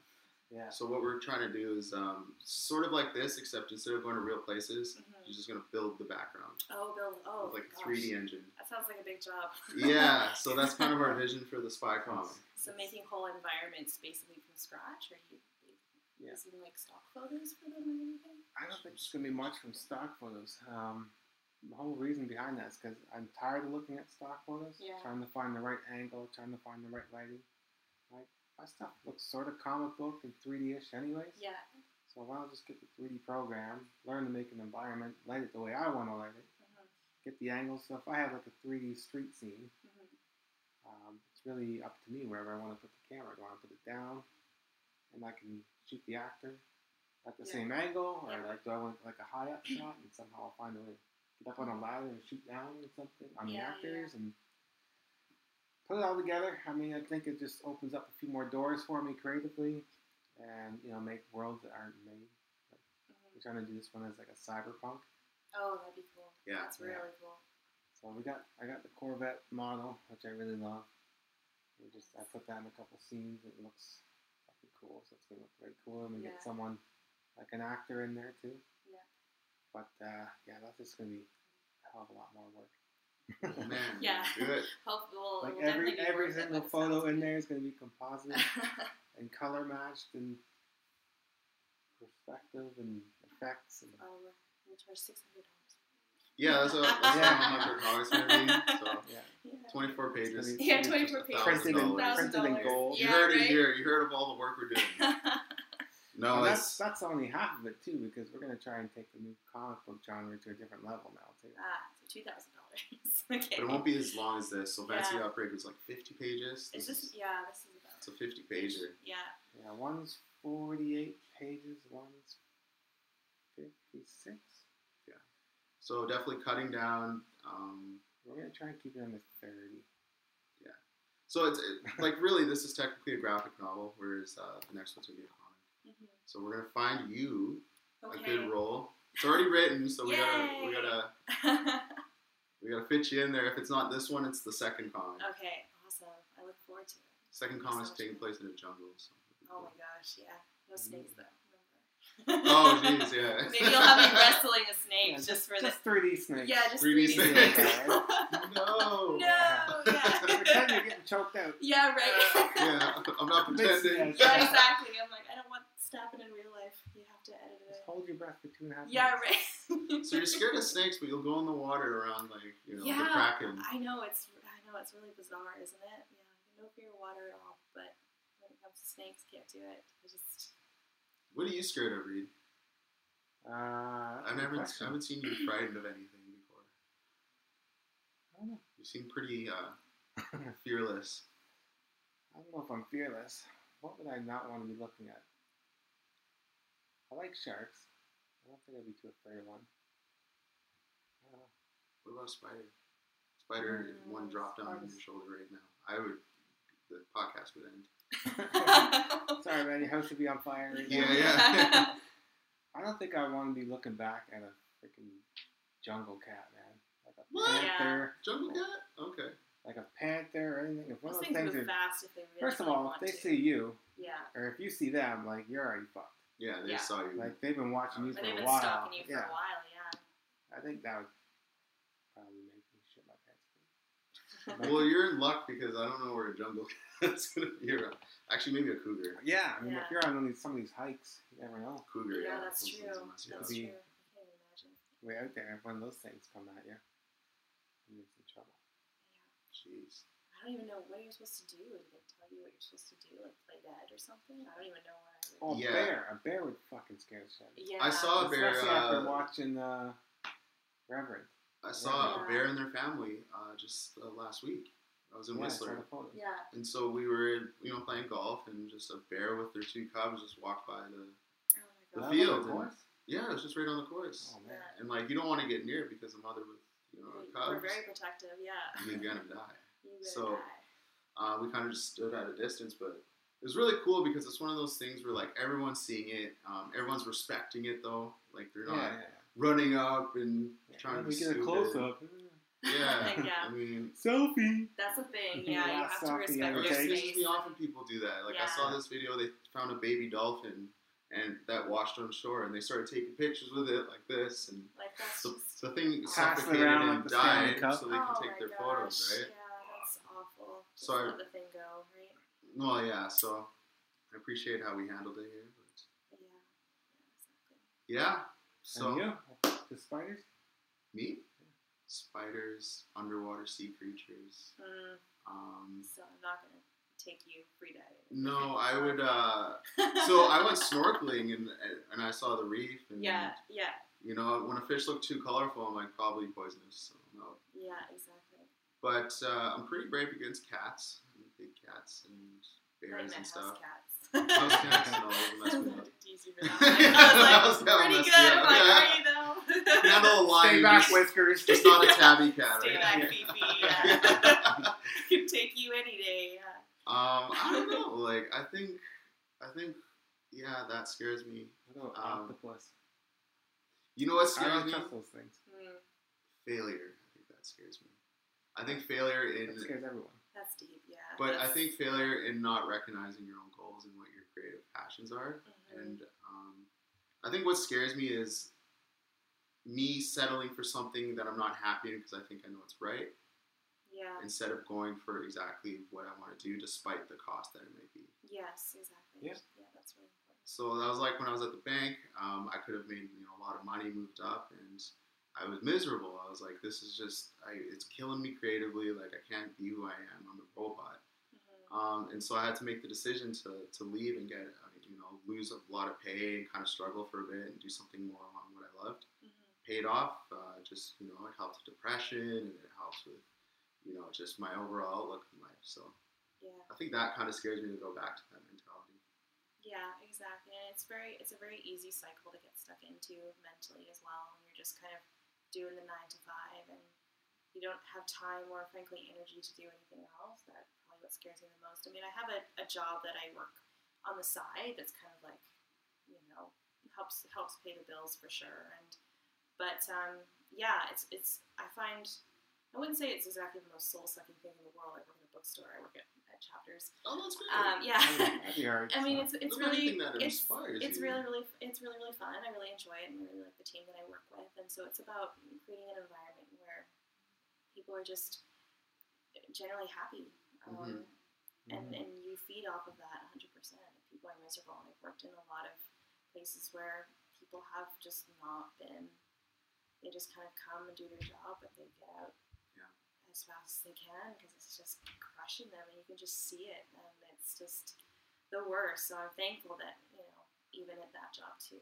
Speaker 3: Yeah.
Speaker 2: So what we're trying to do is um, sort of like this, except instead of going to real places,
Speaker 4: Mhm.
Speaker 2: you're just gonna build the background
Speaker 4: Oh, Bill. Oh,
Speaker 2: with like a
Speaker 4: gosh.
Speaker 2: 3D engine.
Speaker 4: That sounds like a big job.
Speaker 2: Yeah. So that's kind of our vision for the Spy comic.
Speaker 4: So making whole environments basically from scratch, or you
Speaker 3: Yeah.
Speaker 4: using like stock photos for them or anything?
Speaker 3: I don't think it's gonna be much from stock photos. Um, the whole reason behind that is because I'm tired of looking at stock photos,
Speaker 4: Yeah.
Speaker 3: trying to find the right angle, trying to find the right lighting. Like my stuff looks sort of comic book and 3D-ish, anyways.
Speaker 4: Yeah.
Speaker 3: So why don't just get the 3D program, learn to make an environment, light it the way I want to light it,
Speaker 4: Mhm,
Speaker 3: get the angles. So if I have like a 3D street scene,
Speaker 4: mhm.
Speaker 3: um, it's really up to me wherever I want to put the camera. Do I want to put it down, and I can shoot the actor at the
Speaker 4: Yeah.
Speaker 3: same angle, or
Speaker 4: Yeah.
Speaker 3: like do I want like a high up shot and somehow I'll find a way to get up on a ladder and shoot down or something on the
Speaker 4: Yeah,
Speaker 3: actors and put it all together. I mean, I think it just opens up a few more doors for me creatively, and you know, make worlds that aren't made.
Speaker 4: Mhm.
Speaker 3: We're trying to do this one as like a cyberpunk.
Speaker 4: Oh, that'd be cool.
Speaker 2: Yeah.
Speaker 4: That's really cool.
Speaker 3: So we got I got the Corvette model, which I really love. We just I put that in a couple scenes. It looks cool, so it's gonna look very cool. And we
Speaker 4: Yeah.
Speaker 3: get someone like an actor in there too.
Speaker 4: Yeah.
Speaker 3: But uh, yeah, that's just gonna be a hell of a lot more work.
Speaker 2: Oh, man.
Speaker 4: Yeah.
Speaker 2: Do it.
Speaker 4: Hope we'll,
Speaker 3: like
Speaker 4: it will
Speaker 3: every every single photo in there is gonna be composite and color matched and perspective and effects and
Speaker 4: oh, we'll charge six hundred dollars.
Speaker 2: Yeah, that's what that's
Speaker 3: Yeah.
Speaker 2: what hundred dollars gonna be. So
Speaker 3: yeah.
Speaker 4: Yeah.
Speaker 2: twenty four pages.
Speaker 3: It's gonna be-
Speaker 4: Yeah, twenty four pages.
Speaker 3: Printed in,
Speaker 2: $1,000.
Speaker 3: printed in gold.
Speaker 2: You heard
Speaker 4: right?
Speaker 2: it here. You heard of all the work we're doing. No,
Speaker 3: And
Speaker 2: it's
Speaker 3: that's that's only half of it too, because we're gonna try and take the new comic book genre to a different level now too.
Speaker 4: ah, so two thousand dollars. okay.
Speaker 2: but it won't be as long as this. So Fancy
Speaker 4: Yeah.
Speaker 2: Outbreak was like fifty pages.
Speaker 4: Is
Speaker 2: This
Speaker 4: this?
Speaker 2: is
Speaker 4: Yeah, this is about.
Speaker 2: it's a fifty pager.
Speaker 4: Yeah.
Speaker 3: Yeah, one's forty-eight pages, one's fifty-six.
Speaker 2: So definitely cutting down. Um,
Speaker 3: We're gonna try and keep it under thirty. Yeah.
Speaker 2: so it's it, like really this is technically a graphic novel, whereas uh, the next one's gonna be a comic.
Speaker 4: Mhm.
Speaker 2: So we're gonna find you
Speaker 4: Okay.
Speaker 2: a good role. It's already written, so we gotta we gotta we gotta fit you in there. If it's not this one, it's the second comic.
Speaker 4: okay. Awesome. I look forward to it.
Speaker 2: Second comic's
Speaker 4: Sounds
Speaker 2: taking place in a jungle. So
Speaker 4: Oh
Speaker 2: cool.
Speaker 4: my gosh. Yeah. No snakes though.
Speaker 2: Oh
Speaker 4: Remember.
Speaker 2: jeez, yeah.
Speaker 4: Maybe you'll have me wrestling a snake
Speaker 3: Yeah,
Speaker 4: just, for the.
Speaker 3: just three D snakes.
Speaker 4: Yeah, just
Speaker 2: 3D
Speaker 4: 3D
Speaker 2: snakes.
Speaker 4: snakes.
Speaker 2: no.
Speaker 4: No. Yeah.
Speaker 3: Pretend you're getting choked out.
Speaker 4: yeah. Right.
Speaker 2: Yeah, I'm not pretending.
Speaker 3: yeah,
Speaker 4: Yeah, exactly. I'm like, I don't want this to happen in real life. You have to edit
Speaker 3: Just
Speaker 4: it.
Speaker 3: hold your breath for two and a half
Speaker 4: Yeah,
Speaker 3: minutes.
Speaker 4: right.
Speaker 2: So you're scared of snakes, but you'll go in the water around like you know the
Speaker 4: yeah,
Speaker 2: kraken.
Speaker 4: I know it's I know it's really bizarre, isn't it? Yeah, no fear of water at all. But when it comes to snakes, can't do it. I just
Speaker 2: What are you scared of, Reed?
Speaker 3: Uh, that's a
Speaker 2: I've
Speaker 3: good
Speaker 2: never, I haven't seen you frightened of anything before.
Speaker 3: I don't know.
Speaker 2: You seem pretty, uh, Fearless.
Speaker 3: I don't know if I'm fearless. What would I not want to be looking at? I like sharks. I don't think I'd be too afraid of one. I.
Speaker 2: What about a spider? Spider, if
Speaker 4: Mm,
Speaker 2: one dropped down on your shoulder right now. I would. The podcast would end.
Speaker 3: Sorry, man, your house should be on fire right
Speaker 2: Yeah,
Speaker 3: now.
Speaker 2: yeah.
Speaker 3: I don't think I want to be looking back at a freaking jungle cat, man. Like a
Speaker 2: What?
Speaker 3: panther,
Speaker 2: Jungle cat? Okay.
Speaker 3: like a panther or anything. If one
Speaker 4: Those
Speaker 3: of those
Speaker 4: things
Speaker 3: things are,
Speaker 4: fast if they really
Speaker 3: first of all, if they
Speaker 4: to.
Speaker 3: see you,
Speaker 4: yeah,
Speaker 3: or if you see them, like you're already fucked.
Speaker 2: Yeah, they
Speaker 4: Yeah.
Speaker 2: saw you.
Speaker 3: Like they've been watching you
Speaker 4: but
Speaker 3: for
Speaker 4: they've
Speaker 3: a
Speaker 4: been
Speaker 3: while.
Speaker 4: stalking you for
Speaker 3: yeah,
Speaker 4: a while. Yeah.
Speaker 3: I think that would probably make me shit my pants.
Speaker 2: well, you're in luck because I don't know where a jungle cat's gonna be around. Actually, maybe a cougar.
Speaker 3: Yeah, I mean,
Speaker 4: Yeah.
Speaker 3: if you're on one of these, some of these hikes, you never know.
Speaker 2: Cougar, yeah.
Speaker 4: yeah, that's
Speaker 2: those
Speaker 4: true.
Speaker 2: ones will mess you
Speaker 4: That's
Speaker 2: up.
Speaker 4: True. I can't imagine.
Speaker 3: Way out there, if one of those things come at you, you're in some trouble.
Speaker 2: Jeez.
Speaker 4: I don't even know what you're supposed to do. Did they tell you what you're supposed to do? Like play dead or something? I don't even know what I would.
Speaker 3: Oh, a
Speaker 2: Yeah.
Speaker 3: bear! A bear would fucking scare the shit. out of me.
Speaker 4: Yeah.
Speaker 2: I saw a bear.
Speaker 3: Especially after
Speaker 2: Uh,
Speaker 3: watching uh, Revenant.
Speaker 2: I saw
Speaker 4: Yeah.
Speaker 2: a bear and their family uh, just uh, last week. I was in
Speaker 3: yeah,
Speaker 2: Whistler.
Speaker 4: Yeah.
Speaker 2: And so we were, you know, playing golf, and just a bear with their two cubs just walked by the.
Speaker 4: Oh
Speaker 2: The
Speaker 4: my
Speaker 3: Out
Speaker 4: god.
Speaker 3: on
Speaker 2: field, and- Yeah, it was just right on the course.
Speaker 3: Oh man.
Speaker 2: And like, you don't want to get near it because the mother with, you know,
Speaker 4: We-
Speaker 2: cubs,
Speaker 4: We're very protective. Yeah.
Speaker 2: you're gonna die.
Speaker 4: You better
Speaker 2: So-
Speaker 4: die.
Speaker 2: Uh, we kind of just stood at a distance, but it was really cool because it's one of those things where like everyone's seeing it, um, everyone's respecting it though. Like they're
Speaker 3: Yeah,
Speaker 2: not
Speaker 3: yeah,
Speaker 2: running up and trying
Speaker 3: When
Speaker 2: to
Speaker 3: get a
Speaker 2: stupid.
Speaker 3: close up.
Speaker 2: Yeah,
Speaker 4: yeah.
Speaker 2: I mean,
Speaker 3: Selfie.
Speaker 4: That's the thing.
Speaker 3: The
Speaker 4: Yeah, you
Speaker 3: last
Speaker 4: have to
Speaker 3: selfie
Speaker 4: respect
Speaker 3: ever
Speaker 2: it
Speaker 4: their
Speaker 3: taken.
Speaker 2: pisses
Speaker 4: space.
Speaker 2: me off when people do that. Like I saw this video, they found a baby dolphin and that washed on shore, and they started taking pictures with it like this, and
Speaker 4: Like
Speaker 2: the,
Speaker 4: just.
Speaker 2: the thing suffocated and
Speaker 3: like
Speaker 2: died,
Speaker 3: Cup.
Speaker 2: so they can
Speaker 4: oh
Speaker 2: take their
Speaker 4: gosh.
Speaker 2: photos, right?
Speaker 4: Yeah, that's awful. Just
Speaker 2: So I-
Speaker 4: let the thing go, right?
Speaker 2: Well, yeah. So I appreciate how we handled it here, but
Speaker 4: Yeah. Yeah, exactly.
Speaker 2: yeah. So
Speaker 3: and you? The spiders?
Speaker 2: me, spiders, underwater sea creatures.
Speaker 4: Mm,
Speaker 2: Um,
Speaker 4: so I'm not gonna take you free diving.
Speaker 2: no, I would. Uh, so I went snorkeling and and I saw the reef. And,
Speaker 4: Yeah, yeah,
Speaker 2: You know, when a fish looked too colorful, I'm like probably poisonous. So no.
Speaker 4: yeah, exactly.
Speaker 2: But uh, I'm pretty brave against cats, and big cats and bears
Speaker 4: my
Speaker 2: and stuff.
Speaker 4: cats.
Speaker 2: House cats and all those mess me up.
Speaker 4: Tease you for that. I was like, pretty good.
Speaker 2: me
Speaker 4: I'm like,
Speaker 2: yeah.
Speaker 4: you though?
Speaker 2: Handle a lion.
Speaker 3: Stay back, Whiskers.
Speaker 2: just not a tabby cat.
Speaker 4: Stay
Speaker 2: right?
Speaker 4: back,
Speaker 3: Yeah.
Speaker 4: Fifi. Yeah. Can take you any day. Yeah.
Speaker 2: Um, I don't know. Like, I think, I think, yeah, that scares me.
Speaker 3: Little
Speaker 2: Um,
Speaker 3: octopus.
Speaker 2: You know what
Speaker 3: I
Speaker 2: scares
Speaker 3: don't
Speaker 2: me?
Speaker 3: trust those things.
Speaker 4: Mm,
Speaker 2: Failure. I think that scares me. I think failure in,
Speaker 3: That scares everyone.
Speaker 4: That's deep. Yeah.
Speaker 2: but I think failure in not recognizing your own goals and what your creative passions are.
Speaker 4: Mhm.
Speaker 2: And um, I think what scares me is me settling for something that I'm not happy in because I think I know it's right,
Speaker 4: Yeah.
Speaker 2: instead of going for exactly what I want to do, despite the cost that it may be.
Speaker 4: Yes, exactly.
Speaker 3: Yeah.
Speaker 4: Yeah, that's really important.
Speaker 2: So that was like when I was at the bank. Um, I could have made you know a lot of money, moved up, and I was miserable. I was like, this is just, I, it's killing me creatively. Like I can't be who I am. I'm a robot.
Speaker 4: Mhm.
Speaker 2: Um, and so I had to make the decision to, to leave and get, uh, you know, lose a lot of pay and kind of struggle for a bit and do something more on what I loved.
Speaker 4: Mhm.
Speaker 2: Paid off. Uh, just you know, it helps with depression and it helps with, you know, just my overall outlook in life. So
Speaker 4: Yeah.
Speaker 2: I think that kind of scares me to go back to that mentality.
Speaker 4: Yeah, exactly. And it's very it's a very easy cycle to get stuck into mentally as well when you're just kind of doing the nine to five and you don't have time or frankly energy to do anything else. That's probably what scares me the most. I mean I have a, a job that I work on the side that's kind of like, you know, helps helps pay the bills for sure. And but um, yeah, it's it's I find I wouldn't say it's exactly the most soul sucking thing in the world. I work in a bookstore, I work at, at chapters.
Speaker 2: Oh, that's great.
Speaker 4: Um, yeah.
Speaker 3: That'd be hard.
Speaker 4: I mean, it's it's really it's it's really really it's really really fun. I really enjoy it, and I really like the team that I work with. And so it's about creating an environment where people are just generally happy, um,
Speaker 2: Mhm.
Speaker 4: and
Speaker 3: Mhm.
Speaker 4: and you feed off of that 100. percent People are miserable, and I've worked in a lot of places where people have just not been. They just kind of come and do their job, but they get out
Speaker 2: Yeah.
Speaker 4: As fast as they can because it's just crushing them, and you can just see it, and it's just the worst. So I'm thankful that you know even at that job too,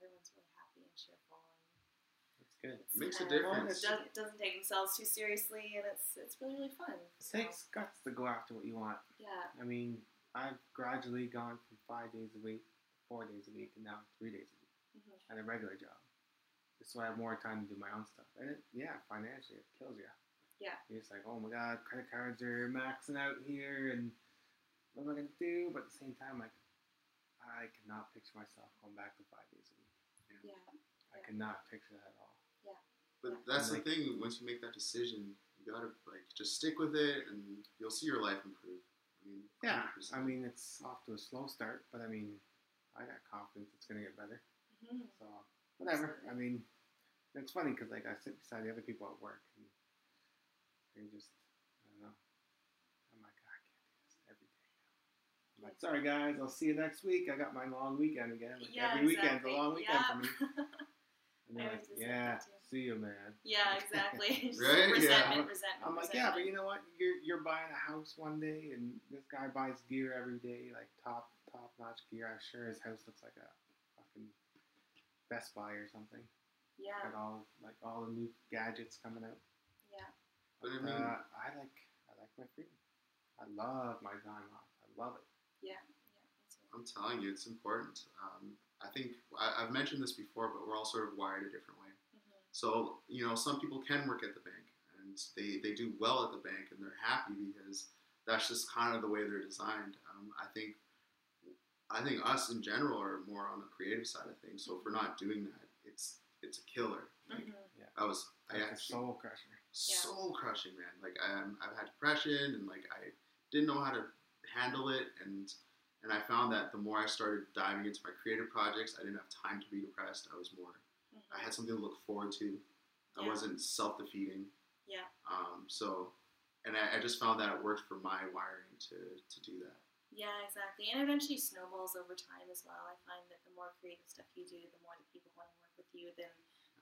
Speaker 4: everyone's really happy and cheerful. And
Speaker 3: That's It's good.
Speaker 4: It's
Speaker 2: Makes a difference.
Speaker 4: It doesn't, doesn't take themselves too seriously, and it's it's really really fun.
Speaker 3: It
Speaker 4: So,
Speaker 3: takes guts to go after what you want.
Speaker 4: yeah,
Speaker 3: I mean, I've gradually gone from five days a week, four days a week, and now three days a week
Speaker 4: mhm.
Speaker 3: at a regular job. Just so I have more time to do my own stuff. And it, yeah, financially, it kills you.
Speaker 4: Yeah.
Speaker 3: You're just like, oh my god, credit cards are maxing out here, and what am I gonna do? But at the same time, like, I cannot picture myself going back to five days a week.
Speaker 4: yeah,
Speaker 3: I
Speaker 4: Yeah.
Speaker 3: cannot picture that at all. Yeah.
Speaker 2: But
Speaker 4: Yeah.
Speaker 2: that's
Speaker 3: Like-
Speaker 2: the thing. Once you make that decision, you gotta like just stick with it, and you'll see your life improve. I mean,
Speaker 3: Yeah,
Speaker 2: 100%.
Speaker 3: I mean, it's off to a slow start, but I mean, I got confidence it's gonna get better.
Speaker 4: Mhm.
Speaker 3: So whatever.
Speaker 4: Absolutely.
Speaker 3: I mean, it's funny because like I sit beside the other people at work, and they're just I don't know. I'm like, "Ah, I can't do this every day now. I'm like, sorry guys, I'll see you next week. I got my long weekend again. Like
Speaker 4: yeah,
Speaker 3: every weekend's a long weekend
Speaker 4: yeah.
Speaker 3: for me. And they're like,
Speaker 4: was the same
Speaker 3: yeah, see you, man.
Speaker 4: yeah, exactly.
Speaker 2: Right?
Speaker 4: Resentment,
Speaker 2: Yeah.
Speaker 4: resentment.
Speaker 3: I'm like, yeah, but you know what? You're you're buying a house one day, and this guy buys gear every day, like top top notch gear. I'm sure his house looks like a fucking Best Buy or something.
Speaker 4: yeah,
Speaker 3: Got all like all the new gadgets coming out.
Speaker 4: Yeah,
Speaker 2: But I mean-
Speaker 3: uh, I like I like my freedom. I love my time off. I love it.
Speaker 4: yeah, yeah.
Speaker 2: I'm telling you, it's important. Um, I think I, I've mentioned this before, but we're all sort of wired a different way.
Speaker 4: Mhm.
Speaker 2: So you know, some people can work at the bank, and they they do well at the bank, and they're happy because that's just kind of the way they're designed. Um, I think I think us in general are more on the creative side of things. So if we're not doing that, it's it's a killer. Like
Speaker 4: Mhm.
Speaker 2: I was I
Speaker 3: It's a
Speaker 2: actually
Speaker 3: soul crusher.
Speaker 2: Soul crushing, man. Like um, I've had depression, and like I didn't know how to handle it, and and I found that the more I started diving into my creative projects, I didn't have time to be depressed. I was more
Speaker 4: Mhm.
Speaker 2: I had something to look forward to. I
Speaker 4: Yeah.
Speaker 2: wasn't self defeating.
Speaker 4: Yeah.
Speaker 2: Um, so, and I, I just found that it worked for my wiring to, to do that.
Speaker 4: Yeah, exactly. And eventually snowballs over time as well. I find that the more creative stuff you do, the more that people want to work with you, then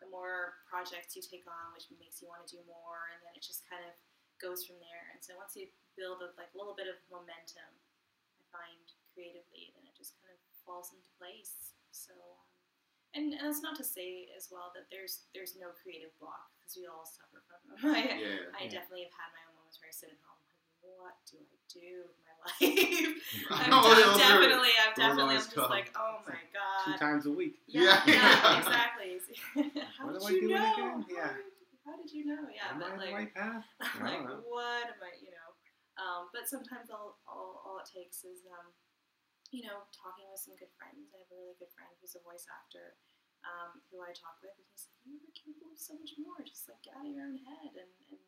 Speaker 4: the more projects you take on, which makes you want to do more, and then it just kind of goes from there. And so once you build a, like a little bit of momentum, I find creatively, then it just kind of falls into place. So, um, and, and that's not to say as well that there's there's no creative block because we all suffer from them. I,
Speaker 2: Yeah.
Speaker 4: I
Speaker 3: Yeah.
Speaker 4: definitely have had my own moments where I sit at home like, what do I do with my life? I'm
Speaker 2: Oh,
Speaker 4: de- definitely, I'm definitely, I'm just like, oh my god.
Speaker 3: Two times a week.
Speaker 4: Yeah,
Speaker 2: Yeah.
Speaker 4: yeah, exactly. How
Speaker 3: What
Speaker 4: did
Speaker 3: I
Speaker 4: you know?
Speaker 3: again?
Speaker 4: How
Speaker 3: Yeah.
Speaker 4: did- How did you know? Yeah,
Speaker 3: Am I
Speaker 4: but
Speaker 3: the
Speaker 4: like,
Speaker 3: right path?
Speaker 4: I'm like, what am I, you know? Um, but sometimes all, all, all it takes is, um, you know, talking with some good friends. I have a really good friend who's a voice actor um, who I talk with, and he's like, you're capable of so much more. Just like get out of your own head. And, and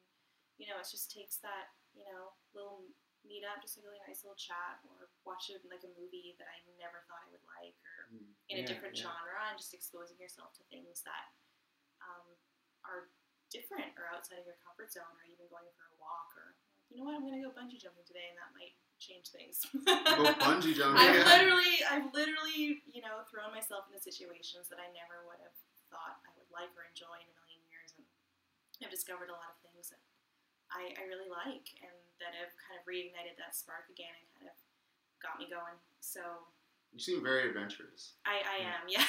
Speaker 4: you know, it just takes that, you know, little meet up, just like a really nice little chat, or watch it like a movie that I never thought I would like, or
Speaker 2: Mm.
Speaker 4: in a different
Speaker 3: yeah.
Speaker 4: genre and just exposing yourself to things that um, are different or outside of your comfort zone or even going for a walk or you know what I'm gonna go bungee jumping today and that might change things.
Speaker 2: Go bungee jumping.
Speaker 4: I've
Speaker 2: yeah.
Speaker 4: literally I've literally you know thrown myself into situations that I never would have thought I would like or enjoy in a million years and I've discovered a lot of things that I, I really like and that have kind of reignited that spark again and kind of got me going. So
Speaker 2: You seem very adventurous.
Speaker 4: I, I
Speaker 3: Yeah.
Speaker 4: am, yeah.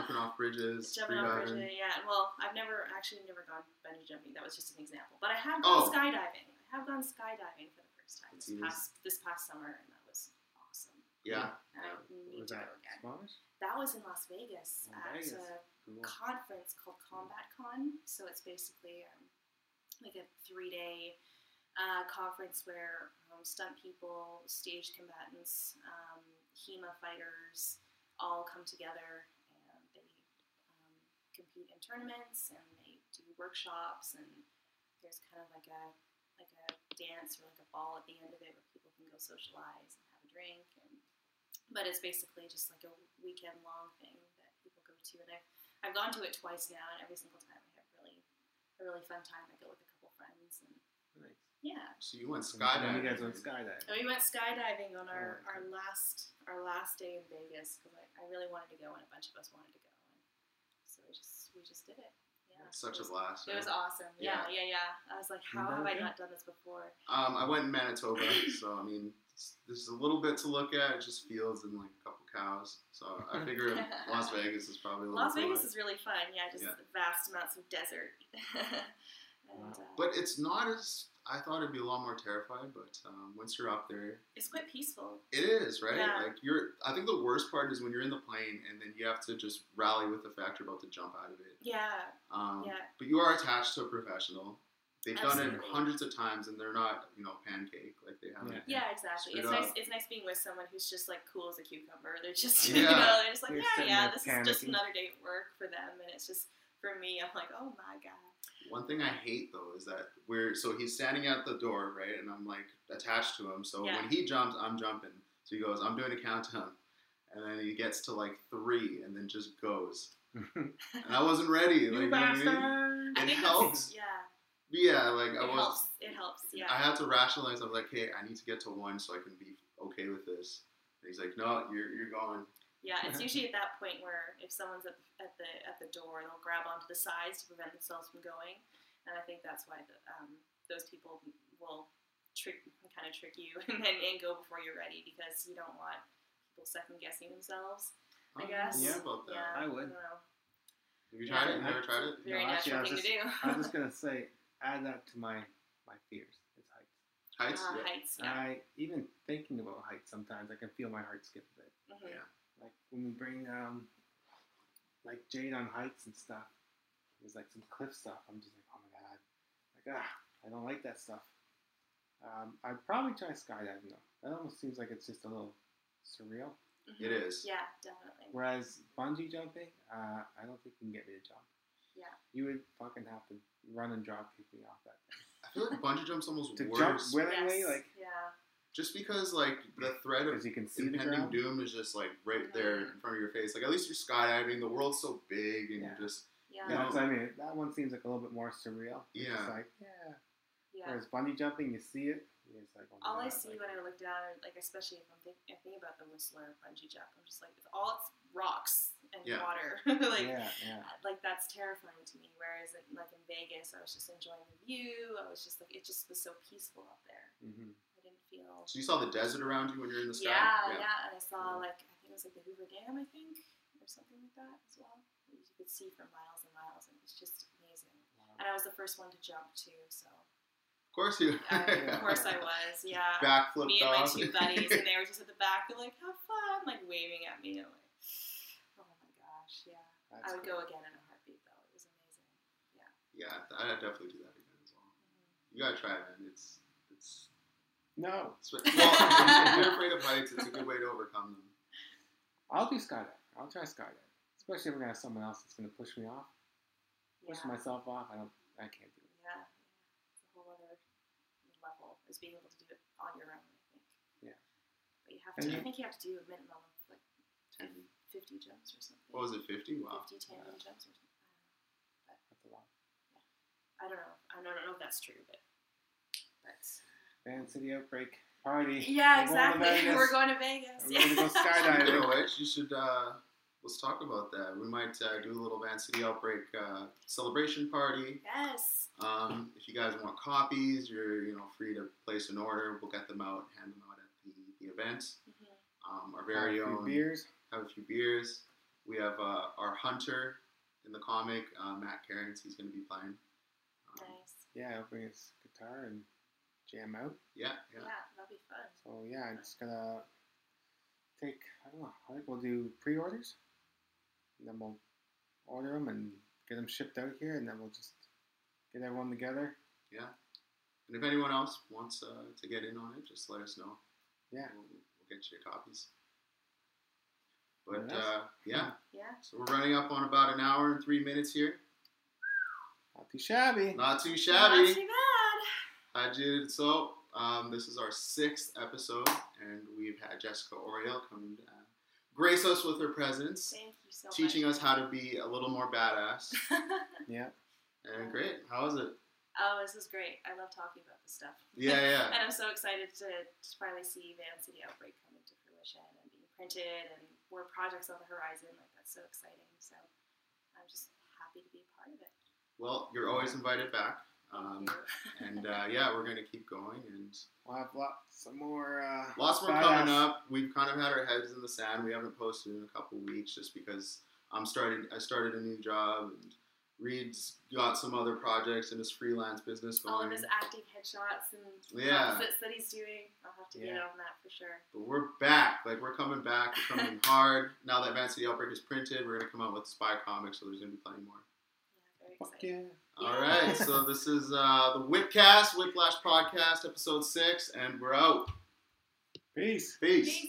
Speaker 2: Jumping off bridges,
Speaker 4: Jumping off bridges, yeah. Well, I've never actually never gone bungee jumping. That was just an example. But I have gone
Speaker 2: Oh.
Speaker 4: skydiving. I have gone skydiving for the first time this past this past summer, and that was awesome.
Speaker 2: Yeah.
Speaker 4: And I
Speaker 3: Was that
Speaker 4: go again.
Speaker 3: Squamish?
Speaker 4: That was in Las Vegas
Speaker 3: Oh,
Speaker 4: at
Speaker 3: Vegas.
Speaker 4: a
Speaker 3: Cool.
Speaker 4: conference called Combat Con. So it's basically um, like a three day uh, conference where um, stunt people, stage combatants, um, HEMA fighters all come together and they um, compete in tournaments and they do workshops and there's kind of like a like a dance or like a ball at the end of it where people can go socialize and have a drink and but it's basically just like a weekend long thing that people go to and I've, I've gone to it twice now and every single time I a really fun time I go with a couple friends and
Speaker 3: Nice.
Speaker 4: yeah
Speaker 2: So you went skydiving.
Speaker 3: You guys went skydiving.
Speaker 4: and we went skydiving on our,
Speaker 3: Oh,
Speaker 4: our last our last day in Vegas because I, I really wanted to go and a bunch of us wanted to go and so we just we just did it yeah.
Speaker 2: It's such
Speaker 4: it
Speaker 2: a
Speaker 4: was,
Speaker 2: blast.
Speaker 4: It
Speaker 2: right?
Speaker 4: was awesome. Yeah, yeah, yeah. I was like, how have I not done this before?
Speaker 2: Um, I went in Manitoba, so I mean, it's- there's a little bit to look at. It's just fields and like a couple cows. So I figure Las Vegas is probably a little.
Speaker 4: Las. Vegas is really fun. Yeah, just
Speaker 2: Yeah.
Speaker 4: vast amounts of desert. and, uh,
Speaker 2: But it's not as I thought it'd be a lot more terrifying. But um, once you're up there,
Speaker 4: it's quite peaceful.
Speaker 2: it is right.
Speaker 4: Yeah.
Speaker 2: Like you're. I think the worst part is when you're in the plane and then you have to just rally with the fact you're about to jump out of it.
Speaker 4: Yeah,
Speaker 2: Um,
Speaker 4: yeah.
Speaker 2: But you are attached to a professional. They've done it hundreds of times, and they're not, you know, pancake like they have.
Speaker 3: Yeah.
Speaker 2: it.
Speaker 4: Yeah, exactly.
Speaker 2: Straight
Speaker 4: It's nice. It's nice being with someone who's just like cool as a cucumber. They're just,
Speaker 2: Yeah.
Speaker 4: you know, they're just like,
Speaker 3: You're
Speaker 4: yeah, yeah.
Speaker 3: there
Speaker 4: This is just another day at work for them, and it's just for me. I'm like, oh my god.
Speaker 2: One thing I hate though is that we're so he's standing at the door, right, and I'm like attached to him. So
Speaker 4: Yeah.
Speaker 2: when he jumps, I'm jumping. So he goes, I'm doing a countdown, and then he gets to like three, and then just goes. And I wasn't ready. Like,
Speaker 3: you
Speaker 2: you know what I mean?
Speaker 3: bastard!
Speaker 4: I
Speaker 2: It
Speaker 4: think
Speaker 2: helps.
Speaker 4: Yeah,
Speaker 2: Yeah, like
Speaker 4: it
Speaker 2: I was.
Speaker 4: helps. It helps. Yeah.
Speaker 2: I had to rationalize. I was like, hey, I need to get to one so I can be okay with this. And he's like, no, you're you're going.
Speaker 4: Yeah, it's usually at that point where if someone's at, at the at the door, they'll grab onto the sides to prevent themselves from going, and I think that's why the, um, those people will trick kind of trick you and then and go before you're ready because you don't want people second guessing themselves. I
Speaker 2: Oh,
Speaker 4: guess.
Speaker 2: Yeah, about that.
Speaker 4: Yeah,
Speaker 3: I would.
Speaker 4: don't know.
Speaker 2: Have you tried it?
Speaker 3: Yeah.
Speaker 2: You never tried it?
Speaker 4: Very
Speaker 3: No,
Speaker 4: natural
Speaker 3: was
Speaker 4: thing to do.
Speaker 3: I was just gonna say, add that to my my fears. It's heights.
Speaker 2: Heights.
Speaker 4: Uh,
Speaker 2: yeah.
Speaker 4: heights. Yeah.
Speaker 3: I even thinking about heights sometimes I can feel my heart skip a bit.
Speaker 4: Mhm.
Speaker 2: yeah.
Speaker 3: Like when we bring um like Jade on heights and stuff. There's like some cliff stuff. I'm just like, oh my god. Like ah, I don't like that stuff. Um, I'd probably try skydiving though. That almost seems like it's just a little surreal.
Speaker 4: Mhm.
Speaker 2: It is.
Speaker 4: Yeah, definitely.
Speaker 3: Whereas bungee jumping, uh, I don't think you can get me to jump.
Speaker 4: Yeah.
Speaker 3: You would fucking have to run and drop me off that thing.
Speaker 2: I feel like bungee jump's almost
Speaker 3: To
Speaker 2: worse.
Speaker 3: jump willingly,
Speaker 4: Yes.
Speaker 3: like
Speaker 4: yeah.
Speaker 2: just because like the threat of
Speaker 3: you can see the
Speaker 2: impending
Speaker 3: ground.
Speaker 2: doom is just like right there in front of your face. Like at least you're skydiving. The world's so big, and
Speaker 3: Yeah.
Speaker 2: you're just
Speaker 4: Yeah.
Speaker 3: Yeah, that's what I mean. That one seems like a little bit more surreal.
Speaker 2: Yeah.
Speaker 3: just like yeah.
Speaker 4: Yeah.
Speaker 3: Whereas bungee jumping, you see it. It's like oh my
Speaker 4: All I see
Speaker 3: like-
Speaker 4: when I look down, like especially if I'm think, I think about the Whistler bungee jump, I'm just like, it's all it's rocks and
Speaker 2: Yeah.
Speaker 4: water. like,
Speaker 3: yeah, yeah.
Speaker 4: like that's terrifying to me. Whereas it, like in Vegas, I was just enjoying the view. I was just like, it just was so peaceful up there.
Speaker 3: hmm
Speaker 4: I didn't feel.
Speaker 2: so you saw the desert around you when you're in the sky.
Speaker 4: Yeah, yeah, and I saw
Speaker 2: Cool.
Speaker 4: like I think it was like the Hoover Dam, I think, or something like that as well. You could see for miles and miles, and it was just amazing. And I was the first one to jump too, so
Speaker 2: Of course you.
Speaker 4: I, of course I was. Yeah.
Speaker 2: Backflipped
Speaker 4: me and my
Speaker 2: off.
Speaker 4: two buddies, and they were just at the back. They're like, "Have fun!" Like waving at me. I'm like, "Oh my gosh, yeah."
Speaker 3: That's
Speaker 4: I would
Speaker 3: cool.
Speaker 4: go again in a heartbeat, though. It was amazing.
Speaker 2: yeah, Yeah, I'd definitely do that again as well. Mm-hmm. You gotta try it, man. It's it's.
Speaker 3: No,
Speaker 2: it's well, if you're afraid of heights, it's a good way to overcome them.
Speaker 3: I'll do skydiving. I'll try skydiving, especially if we're gonna have someone else that's gonna push me off.
Speaker 4: Yeah,
Speaker 3: Push myself off. I don't. I can't do it.
Speaker 4: yeah, it's a whole other level is being able to do it on your own. I think.
Speaker 3: Yeah.
Speaker 4: But you have
Speaker 3: And
Speaker 4: to. I think you have to do a minimum of like
Speaker 2: Ten.
Speaker 4: 50 jumps or something.
Speaker 2: What was it? Fifty? Wow.
Speaker 4: 50 tandem jumps or something.
Speaker 3: That's a lot.
Speaker 4: I don't know. I don't know if that's true, but. but
Speaker 3: Van City outbreak party.
Speaker 4: yeah,
Speaker 3: We're
Speaker 4: exactly.
Speaker 3: Vegas.
Speaker 4: We're going to Vegas.
Speaker 3: We're gonna go
Speaker 2: Speaking
Speaker 3: skydiving.
Speaker 2: of which, you should uh, let's talk about that. We might uh, do a little Van City Outbreak uh, celebration party.
Speaker 4: Yes.
Speaker 2: Um, if you guys want copies, you're you know free to place an order. We'll get them out, hand them out at the, the event.
Speaker 4: Mhm.
Speaker 2: Um, our very
Speaker 3: a few
Speaker 2: own
Speaker 3: beers.
Speaker 2: Have a few beers. We have uh, our hunter in the comic, uh, Matt Cairns. He's going to be playing. Um,
Speaker 4: Nice.
Speaker 3: Yeah, he'll bring his guitar and jam out.
Speaker 2: Yeah,
Speaker 4: Yeah.
Speaker 2: yeah.
Speaker 4: that'll be fun.
Speaker 3: So yeah, I'm just gonna take. I don't know. I think we'll do pre-orders, and then we'll order them and get them shipped out here, and then we'll just get everyone together. Yeah.
Speaker 2: And if anyone else wants uh, to get in on it, just let us know.
Speaker 3: Yeah.
Speaker 2: We'll, we'll get you your copies. But uh, yeah,
Speaker 4: Yeah.
Speaker 2: so we're running up on about an hour and three minutes here.
Speaker 3: Not too shabby.
Speaker 2: Not too shabby.
Speaker 4: Not
Speaker 2: shabby.
Speaker 4: too bad.
Speaker 2: Hi, Jude. So, um, this is our sixth episode, and we've had Jessica Oryall come and uh, grace us with her presence,
Speaker 4: Thank you so
Speaker 2: teaching
Speaker 4: much.
Speaker 2: us how to be a little more badass.
Speaker 3: Yeah.
Speaker 2: And great. How was it?
Speaker 4: oh, this is great. I love talking about this stuff.
Speaker 2: Yeah, yeah.
Speaker 4: and I'm so excited to, to finally see Van City Outbreak coming to fruition and being printed and more projects on the horizon. Like that's so exciting. So I'm just happy to be a part of it.
Speaker 2: well, you're always invited back. Um, and uh, yeah, we're gonna keep going, and
Speaker 3: We'll have lots some more. Uh,
Speaker 2: lots more
Speaker 3: badass-
Speaker 2: coming up. We've kind of had our heads in the sand. We haven't posted in a couple weeks just because I'm starting. I started a new job, and Reed's got some other projects in his freelance business going.
Speaker 4: All
Speaker 2: going.
Speaker 4: of his acting headshots and
Speaker 2: Yeah.
Speaker 4: composites that he's doing. I'll have to get on that for sure.
Speaker 2: But we're back. Like we're coming back. We're coming hard. Now that Van City Outbreak is printed, we're gonna come out with Spy Comics, so there's gonna be plenty more.
Speaker 4: Yeah, very
Speaker 3: Fuck
Speaker 4: excited.
Speaker 3: yeah.
Speaker 2: All right, so this is uh, the Whipcast, Whiplash Podcast, episode six, and we're out.
Speaker 3: Peace.
Speaker 2: Peace.
Speaker 4: Peace.